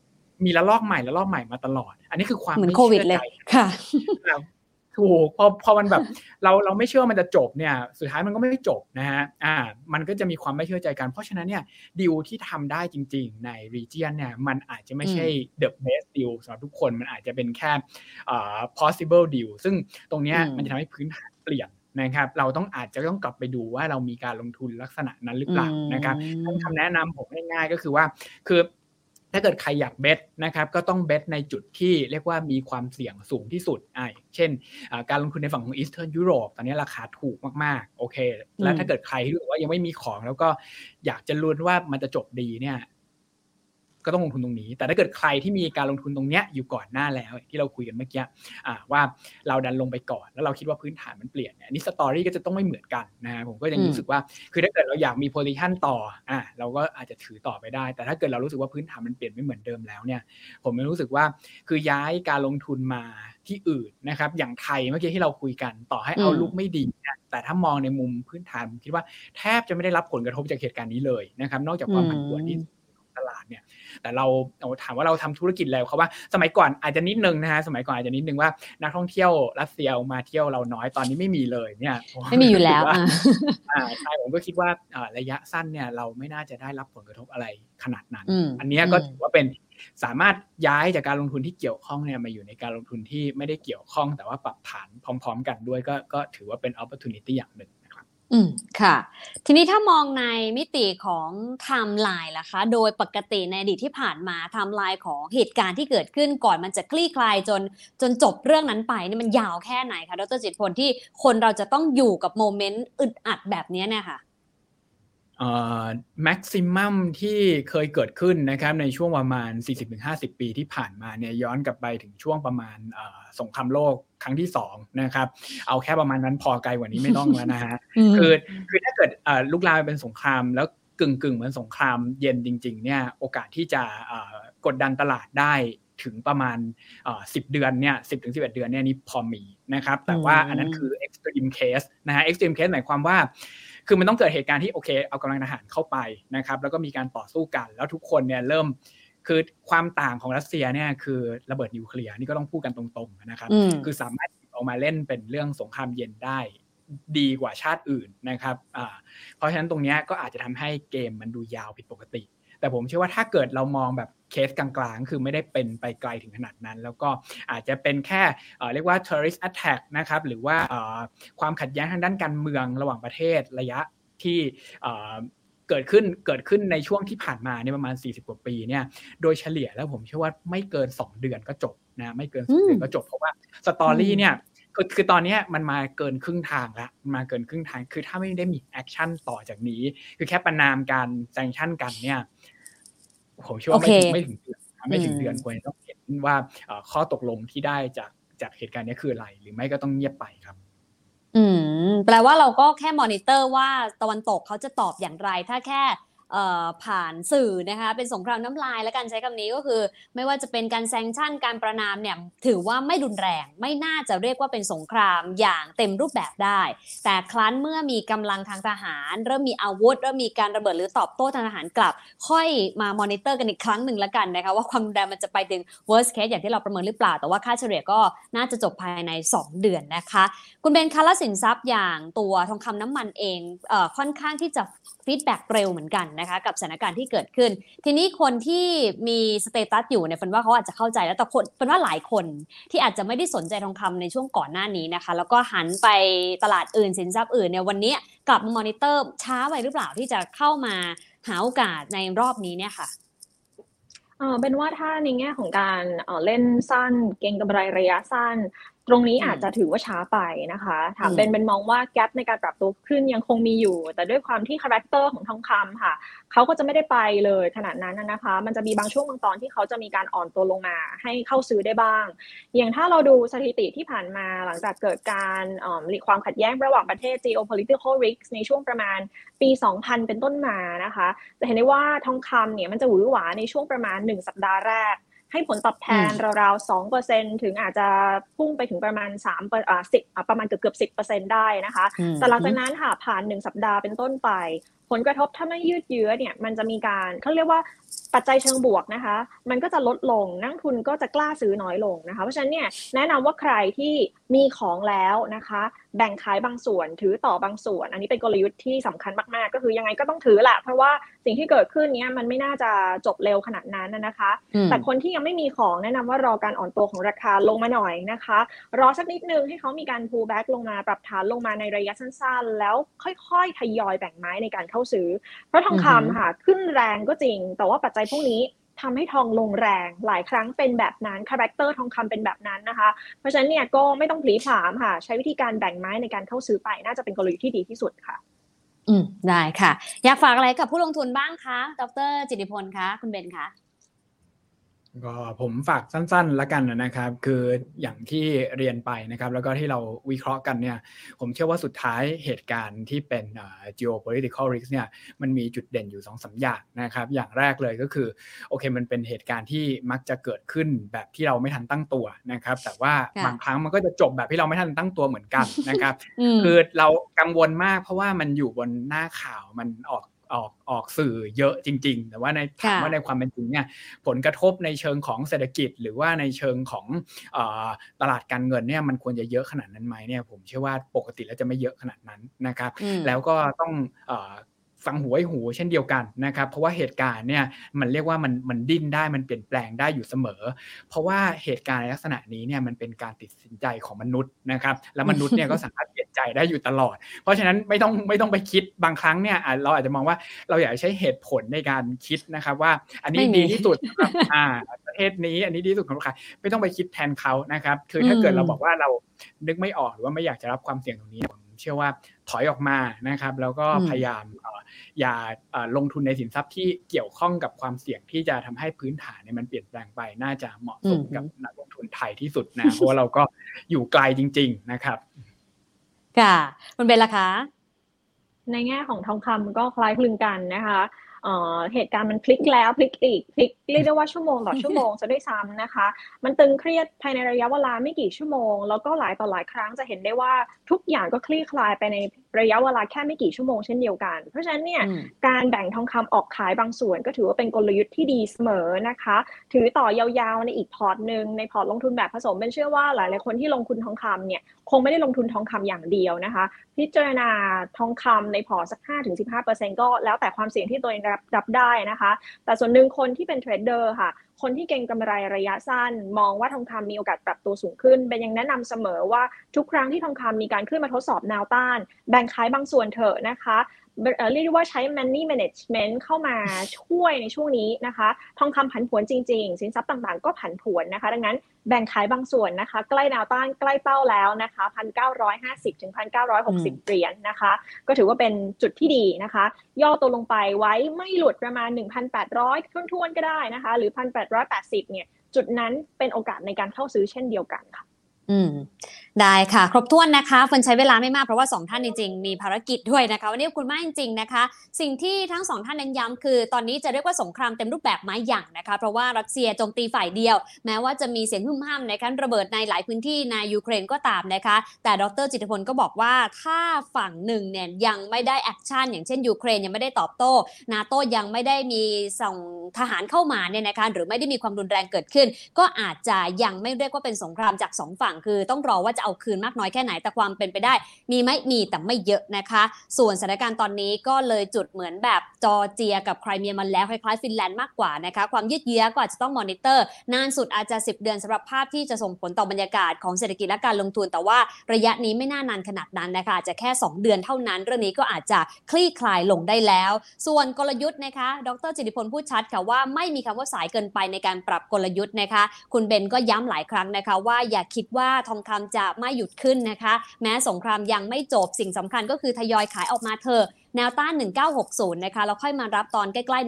มีละลอกใหม่ละลอกใหม่มาตลอด อันนี้คือความไม่เชื่อใจค่ะถูกพอพอมันแบบเราเราไม่เชื่อมันจะจบเนี่ย สุดท้ายมันก็ไม่จบนะฮะอ่ามันก็จะมีความไม่เชื่อใจกัน เพราะฉะนั้นเนี่ยดิวที่ทำได้จริง ๆ ใน region เนี่ยมันอาจจะไม่ใช่ the best deal สำหรับทุกคนมันอาจจะเป็นแค่อ่า possible deal ซึ่งตรงเนี้ยมันจะทำให้พื้นฐานเปลี่ยน นะครับ เราต้องอาจจะต้องกลับไปดูว่าเรามีการลงทุนลักษณะนั้นหรือเปล่านะครับคำแนะนำผมง่ายๆก็คือว่า คือถ้าเกิดใครอยากเบสนะครับก็ต้องเบสในจุดที่เรียกว่ามีความเสี่ยงสูงที่สุดอ่าเช่น การลงทุนในฝั่งของ Eastern ยุโรปตอนนี้ราคาถูกมากๆ โอเค แล้วถ้าเกิดใครที่บอกว่ายังไม่มีของแล้วก็อยากจะลุ้นว่ามันจะจบดีเนี่ย ก็ต้องลงทุนตรงนี้ แต่ถ้าเกิดใครที่มีการลงทุนตรงเนี้ยอยู่ก่อนหน้าแล้วที่เราคุยกันเมื่อกี้ว่าเราดันลงไปก่อน แล้วเราคิดว่าพื้นฐานมันเปลี่ยนเนี่ยนี่ story ก็จะต้องไม่เหมือนกันนะผมก็ยังรู้สึกว่าคือถ้าเกิดเราอยากมี position ต่ออ่าเราก็อาจจะถือต่อไปได้ แต่ถ้าเกิดเรารู้สึกว่าพื้นฐานมันเปลี่ยนไม่เหมือนเดิมแล้วเนี่ย ผมรู้สึกว่าคือย้ายการลงทุนมาที่อื่นนะครับ อย่างไทยเมื่อกี้ที่เราคุยกันต่อให้เอาลุกไม่ดีนแต่ถ้ามองในมุมพื้นฐานผมคิดว่าแทบจะไม่ได้รับผลกระทบจากเหตุการณ์นี้เลยนะครับ นอกจากความผันผวนที่ ตลาดเนี่ยแต่เราถามว่าเราทำธุรกิจแล้วเขาว่าสมัยก่อนอาจจะนิดนึงนะฮะสมัยก่อนอาจจะนิดนึงว่านักท่องเที่ยวรัสเซียมาเที่ยวเราน้อยตอนนี้ไม่มีเลยเนี่ยไม่มีอยู่แล้วอ่าใช่ผมก็คิดว่าระยะสั้นเนี่ยเราไม่น่าจะได้รับผลกระทบอะไรขนาดนั้น อันนี้ก็ถือว่าเป็นสามารถย้ายจากการลงทุนที่เกี่ยวข้องเนี่ยมาอยู่ในการลงทุนที่ไม่ได้เกี่ยวข้อง แต่ว่าปรับฐานพร้อม ๆ กันด้วยก็ก็ถือว่าเป็น opportunity อย่างหนึ่งนะครับ อืมค่ะ ทีนี้ถ้ามองในมิติของไทม์ไลน์ล่ะคะ โดยปกติในอดีตที่ผ่านมาไทม์ไลน์ของเหตุการณ์ที่เกิดขึ้นก่อนมันจะคลี่คลายจนจนจบเรื่องนั้นไปนี่มันยาวแค่ไหนคะดรจิตพลที่คนเราจะต้องอยู่กับ moment อึดอัดแบบนี้เนี่ยค่ะ แม็กซิมัมที่เคยเกิดขึ้นนะครับในช่วงประมาณ 40-50 ปีที่ผ่านมาเนี่ยย้อนกลับไปถึงช่วงประมาณสงครามโลกครั้งที่สองนะครับเอาแค่ประมาณนั้นพอไกลกว่านี้ไม่ต้องแล้วนะฮะคือคือถ้าเกิดลูกลามเป็นสงครามแล้วกึ่งกึ่งเหมือนสงครามเย็นจริงๆเนี่ยโอกาสที่จะกดดันตลาดได้ถึงประมาณสิบเดือนเนี่ยสิบถึงสิบเอ็ดเดือนเนี่ยนี่พอมีนะครับแต่ว่าอันนั้นคือ extreme case นะฮะ extreme case หมายความว่าคือมันต้องเกิดเหตุการณ์ที่โอเค เอากำลังทหารเข้าไปนะครับ แล้วก็มีการต่อสู้กัน แล้วทุกคนเนี่ยเริ่มคือความต่างของรัสเซียเนี่ยคือระเบิดนิวเคลียร์นี่ก็ต้องพูดกันตรงๆนะครับ คือสามารถออกมาเล่นเป็นเรื่องสงครามเย็นได้ดีกว่าชาติอื่นนะครับอ่าเพราะฉะนั้นตรงนี้ก็อาจจะทำให้เกมมันดูยาวผิดปกติ แต่ผมเชื่อว่าถ้าเกิดเรามองแบบ เคสกลางๆ คือไม่ได้เป็นไปไกลถึงขนาดนั้น แล้วก็อาจจะเป็นแค่เรียกว่า terrorist attack นะครับหรือว่าความขัดแย้งทางด้านการเมืองระหว่างประเทศระยะที่เกิดขึ้นเกิดขึ้นในช่วงที่ผ่านมาเนี่ยประมาณ 40 กว่าปีเนี่ยโดยเฉลี่ยแล้วผมเชื่อว่าไม่เกิน 2 เดือนก็จบนะไม่เกิน 2 เดือนก็จบเพราะว่า story เนี่ยคือคือตอนนี้มันมาเกินครึ่งทางละมาเกินครึ่งทาง คือถ้าไม่ได้มี action ต่อจากนี้ คือแค่ประนามการ sanction กันเนี่ย ผมเชื่อว่าไม่ถึงไม่ถึงเดือนไม่ถึงเดือนควรต้องเห็นว่าข้อตกลงที่ได้จากจากเหตุการณ์นี้คืออะไร หรือไม่ก็ต้องเงียบไปครับ อืม แปลว่าเราก็แค่มอนิเตอร์ว่าตะวันตกเขาจะตอบอย่างไร ถ้าแค่ ผ่านสื่อนะคะเป็นสงครามน้ำลายและการใช้คำนี้ก็คือ ไม่ว่าจะเป็นการแซงชั่นการประนามเนี่ยถือว่าไม่รุนแรง ไม่น่าจะเรียกว่าเป็นสงครามอย่างเต็มรูปแบบได้ แต่ครั้นเมื่อมีกำลังทางทหาร เริ่มมีอาวุธ เริ่มมีการระเบิดหรือตอบโต้ทางทหารกลับ ค่อยมามอนิเตอร์กันอีกครั้งหนึ่งแล้วกันนะคะว่าความรุนแรงมันจะไปถึง worst case อย่างที่เราประเมินหรือเปล่า แต่ว่าค่าเฉลี่ยก็น่าจะจบภายใน 2 เดือนนะคะ คุณเบนคาร์ลสินทรัพย์อย่างตัวทองคำน้ำมันเองเอค่อนข้างที่จะ feedback เร็วเหมือนกันนะคะกับสถานการณ์ที่เกิดขึ้น ทีนี้คนที่มี status อยู่เนี่ยเฟิร์นว่าเขาอาจจะเข้าใจแล้วแต่คนเฟิร์นว่าหลายคนที่อาจจะไม่ได้สนใจทองคำในช่วงก่อนหน้านี้นะคะ แล้วก็หันไปตลาดอื่นสินทรัพย์อื่นเนี่ยวันนี้กลับมามอนิเตอร์ช้าไปหรือเปล่าที่จะเข้ามาหาโอกาสในรอบนี้เนี่ยค่ะเออเบนว่าถ้าในแง่ของการเล่นสั้น เก็งกำไรระยะสั้น ตรงนี้อาจจะถือว่าช้าไปนะคะถามเป็นเป็นมองว่าแกลในการปรับตัวขึ้นยังคงมีอยู่ แต่ด้วยความที่ character ของทองคำค่ะเขาก็จะไม่ได้ไปเลยขนาดนั้นนะคะ มันจะมีบางช่วงบางตอนที่เขาจะมีการอ่อนตัวลงมาให้เข้าซื้อได้บ้าง อย่างถ้าเราดูสถิติที่ผ่านมาหลังจากเกิดการหลีความขัดแย้งระหว่างประเทศ geopolitical risks ในช่วงประมาณปี 2000 เป็นต้นมานะคะ จะเห็นได้ว่าทองคำเนี่ยมันจะหวือหวาในช่วงประมาณ 1 สัปดาห์แรก ให้ผลตอบแทนราวๆสองเปอร์เซ็นถึงอาจจะพุ่งไปถึงประมาณสามอ่าสิบประมาณเกือบเกือบสิบเปอร์เซ็นได้นะคะแต่หลังจากนั้นค่ะผ่านหนึ่งสัปดาห์เป็นต้นไป ผลกระทบถ้าไม่ยืดเยื้อเนี่ยมันจะมีการเขาเรียกว่าปัจจัยเชิงบวกนะคะ มันก็จะลดลงนักทุนก็จะกล้าซื้อน้อยลงนะคะ เพราะฉะนั้นเนี่ยแนะนำว่าใครที่มีของแล้วนะคะ แบ่งขายบางส่วนถือต่อบางส่วน อันนี้เป็นกลยุทธ์ที่สำคัญมากๆ ก็คือยังไงก็ต้องถือแหละเพราะว่าสิ่งที่เกิดขึ้นเนี้ยมันไม่น่าจะจบเร็วขนาดนั้นนะคะ แต่คนที่ยังไม่มีของแนะนำว่ารอการอ่อนตัวของราคาลงมาหน่อยนะคะ รอสักนิดนึงให้เขามีการ pull back ลงมาปรับฐานลงมาในระยะสั้นๆ แล้วค่อยๆทยอยแบ่งไม้ในการเข้าซื้อ เพราะทองคำค่ะขึ้นแรงก็จริง แต่ว่าปัจจัยพวกนี้ทำให้ทองลงแรงหลายครั้งเป็นแบบนั้น character ทองคำเป็นแบบนั้นนะคะ เพราะฉะนั้นเนี่ยก็ไม่ต้องผลีผามค่ะ ใช้วิธีการแบ่งไม้ในการเข้าซื้อไปน่าจะเป็นกลยุทธ์ที่ดีที่สุดค่ะ อืมได้ค่ะ อยากฝากอะไรกับผู้ลงทุนบ้างคะ ดร จิติพลคะ คุณเบนคะ ก็ผมฝากสั้นๆแล้วกันนะครับ คืออย่างที่เรียนไปนะครับ แล้วก็ที่เราวิเคราะห์กันเนี่ย ผมเชื่อว่าสุดท้ายเหตุการณ์ที่เป็น geopolitical risk เนี่ยมันมีจุดเด่นอยู่สองสาอย่างนะครับ อย่างแรกเลยก็คือโอเคมันเป็นเหตุการณ์ที่มักจะเกิดขึ้นแบบที่เราไม่ทันตั้งตัวนะครับ แต่ว่าบางครั้งมันก็จะจบแบบที่เราไม่ทันตั้งตัวเหมือนกันนะครับ คือเรากังวลมากเพราะว่ามันอยู่บนหน้าข่าวมันออก ออกออกสื่อเยอะจริง ๆ แต่ว่าในถามว่าในความเป็นจริงเนี่ยผลกระทบในเชิงของเศรษฐกิจ หรือว่าในเชิงของตลาดการเงินเนี่ยมันควรจะเยอะขนาดนั้นไหมเนี่ยผมเชื่อว่าปกติแล้วจะไม่เยอะขนาดนั้นนะครับ แล้วก็ต้องฟังหูไว้หูเช่นเดียวกันนะครับ เพราะว่าเหตุการณ์เนี่ยมันเรียกว่ามันมันดิ้นได้มันเปลี่ยนแปลงได้อยู่เสมอ เพราะว่าเหตุการณ์ในลักษณะนี้เนี่ยมันเป็นการตัดสินใจของมนุษย์นะครับ แล้วมนุษย์เนี่ยก็สามารถเปลี่ยน ใจได้อยู่ตลอด เพราะฉะนั้นไม่ต้องไม่ต้องไปคิดบางครั้งเนี่ยเราอาจจะมองว่าเราอยากใช้เหตุผลในการคิดนะครับว่า อันนี้ดีที่สุดอ่าประเทศนี้อันนี้ดีที่สุดของลูกค้าไม่ต้องไปคิดแทนเขานะครับ คือถ้าเกิดเราบอกว่าเรานึกไม่ออกหรือว่าไม่อยากจะรับความเสี่ยงตรงนี้เชื่อว่าถอยออกมานะครับ แล้วก็พยายามอย่าลงทุนในสินทรัพย์ที่เกี่ยวข้องกับความเสี่ยงที่จะทำให้พื้นฐานเนี่ยมันเปลี่ยนแปลงไปน่าจะเหมาะสมกับนักลงทุนไทยที่สุดนะเพราะว่าเราก็อยู่ไกลจริง ๆ นะครับ ค่ะคุณเบลล่ะคะ ในแง่ของทองคำก็คล้ายคลึงกันนะคะเหตุการณ์มันพลิกแล้วพลิกอีกพลิกเรียกได้ว่าชั่วโมงต่อชั่วโมงจะด้วยซ้ำนะคะ มันตึงเครียดภายในระยะเวลาไม่กี่ชั่วโมง แล้วก็หลายต่อหลายครั้งจะเห็นได้ว่าทุกอย่างก็คลี่คลายไปใน ระยะเวลาแค่ไม่กี่ชั่วโมงเช่นเดียวกัน เพราะฉะนั้นเนี่ยการแบ่งทองคำออกขายบางส่วน ก็ถือว่าเป็นกลยุทธ์ที่ดีเสมอนะคะ ถือต่อยาวๆในอีกพอร์ตหนึ่งในพอร์ตลงทุนแบบผสมเบนเชื่อว่าหลายๆคนที่ลงทุนทองคำเนี่ยคงไม่ได้ลงทุนทองคำอย่างเดียวนะคะ พิจารณาทองคำในพอร์ตสัก 5-15%ก็แล้วแต่ความเสี่ยงที่ตัวเองรับรับได้นะคะ แต่ส่วนหนึ่งคนที่เป็นเทรดเดอร์ค่ะ คนที่เก่งกำไรระยะสั้น มองว่าทองคำมีโอกาสปรับตัวสูงขึ้นเป็นยังแนะนำเสมอว่าทุกครั้งที่ทองคำมีการขึ้นมาทดสอบแนวต้าน แบ่งขายบางส่วนเถอะนะคะ เรียกว่าใช้ money management เข้ามาช่วยในช่วงนี้นะคะ ทองคำผันผวนจริง ๆ สินทรัพย์ต่างๆ ก็ผันผวนนะคะ ดังนั้นแบ่งขายบางส่วนนะคะ ใกล้แนวต้านใกล้เป้าแล้วนะคะ1,950ถึง1,960เหรียญนะคะ ก็ถือว่าเป็นจุดที่ดีนะคะ ย่อตัวลงไปไว้ไม่หลุดประมาณ 1,800ทุ่วนๆก็ได้นะคะ หรือ 1,880เนี่ยจุดนั้นเป็นโอกาสในการเข้าซื้อเช่นเดียวกันค่ะ อืมได้ค่ะ ครบถ้วนนะคะฝนใช้เวลาไม่มากเพราะว่า 2 ท่านจริงๆมีภารกิจด้วยนะคะวันนี้คุณมากจริงๆนะคะ สิ่งที่ทั้งสองท่านเน้นย้ำคือ ตอนนี้จะเรียกว่าสงครามเต็มรูปแบบไม้หยั่งนะคะ เพราะว่ารัสเซียโจมตีฝ่ายเดียว แม้ว่าจะมีเสียงหึ่มห้ามในการระเบิดในหลายพื้นที่ในยูเครนก็ตามนะคะ แต่ดรจิตพลก็บอกว่าถ้าฝั่งหนึ่งเนี่ยยังไม่ได้ action อย่างเช่นยูเครนยังไม่ได้ตอบโต้นาโต้ยังไม่ได้มีส่งทหารเข้ามาเนี่ยนะคะหรือไม่ได้มีความรุนแรงเกิดขึ้น ก็อาจจะยังไม่เรียกว่าเป็นสงครามจาก2ฝั่งคือต้องรอว่าจะเอาคืนมากน้อยแค่ไหนแต่ความเป็นไปได้ มีไหมมีแต่ไม่เยอะนะคะ ส่วนสถานการณ์ตอนนี้ก็เลยจุดเหมือนแบบจอร์เจียกับไครเมียมันแล้วคล้ายๆฟินแลนด์มากกว่านะคะ ความยืดเยื้อก็อาจจะต้องมอนิเตอร์ นานสุดอาจจะ 10 เดือนสำหรับภาพที่จะส่งผลต่อบรรยากาศของเศรษฐกิจและการลงทุน แต่ว่าระยะนี้ไม่น่านานขนาดนั้นนะคะจะแค่ 2 เดือนเท่านั้น เรื่องนี้ก็อาจจะคลี่คลายลงได้แล้ว ส่วนกลยุทธ์นะคะ ดรจิติพลพูดชัดค่ะว่าไม่มีคำว่าสายเกินไปในการปรับกลยุทธ์นะคะ คุณเบนก็ย้ำหลายครั้งนะคะ ว่าอย่าคิดว่าทองคำจะไม่หยุดขึ้นนะคะ แม้สงครามยังไม่จบสิ่งสำคัญก็คือทยอยขายออกมาเถอะ แนวต้าน 1960 นะคะแล้วค่อยมารับตอนใกล้ๆ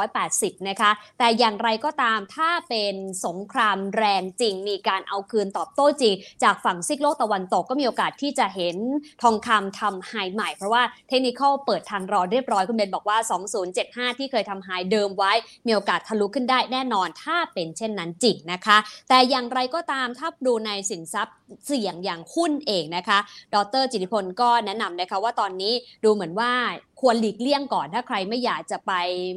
1,880 นะคะ แต่อย่างไรก็ตามถ้าเป็นสงครามแรงจริง มีการเอาคืนตอบโต้จริง จากฝั่งซิกโลกตะวันตกก็มีโอกาสที่จะเห็นทองคำทำไฮใหม่ เพราะว่าเทคนิคเปิดทางรอเรียบร้อยคุณเบนบอกว่า 2075 ที่เคยทำไฮเดิมไว้ มีโอกาสทะลุขึ้นได้แน่นอนถ้าเป็นเช่นนั้นจริงนะคะ แต่อย่างไรก็ตามถ้าดูในสินทรัพย์เสี่ยงอย่างหุ้นเองนะคะ ดรจิติพลก็แนะนำนะคะว่าตอนนี้ดูเหมือนว่าได้ ควรหลีกเลี่ยงก่อนถ้าใครไม่อยากจะไป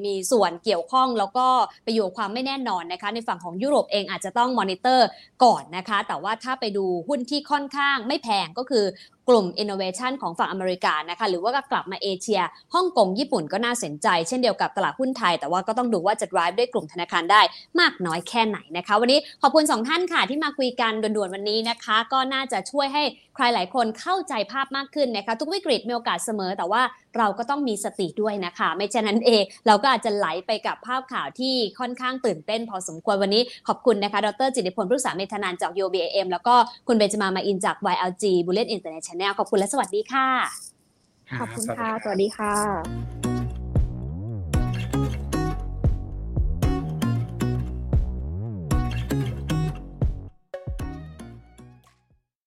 มีส่วนเกี่ยวข้อง แล้วก็ไปอยู่ความไม่แน่นอนนะคะ ในฝั่งของยุโรปเองอาจจะต้องมอนิเตอร์ก่อนนะคะ แต่ว่าถ้าไปดูหุ้นที่ค่อนข้างไม่แพงก็คือกลุ่ม Innovation ของฝั่งอเมริกานะคะ หรือว่าก็กลับมาเอเชียฮ่องกงญี่ปุ่นก็น่าสนใจ เช่นเดียวกับตลาดหุ้นไทย แต่ว่าก็ต้องดูว่าจะ drive ด้วยกลุ่มธนาคารได้มากน้อยแค่ไหนนะคะ วันนี้ขอบคุณ 2 ท่านค่ะ ที่มาคุยกันด่วนๆวันนี้นะคะ ก็น่าจะช่วยให้ใครหลายคนเข้าใจภาพมากขึ้นนะคะ ทุกวิกฤตมีโอกาสเสมอ แต่ว่าเราก็ต้องมีสติด้วยนะคะ ไม่เช่นนั้นเอง เราก็อาจจะไหลไปกับภาพข่าวที่ค่อนข้างตื่นเต้นพอสมควรวันนี้ขอบคุณนะคะ ดรจิติพลผู้สาเมธนานจาก UBAM แล้วก็คุณเบนจมามาอินจาก YLG Bullet Internet Channel ขอบคุณและสวัสดีค่ะ ขอบคุณค่ะ สวัสดีค่ะ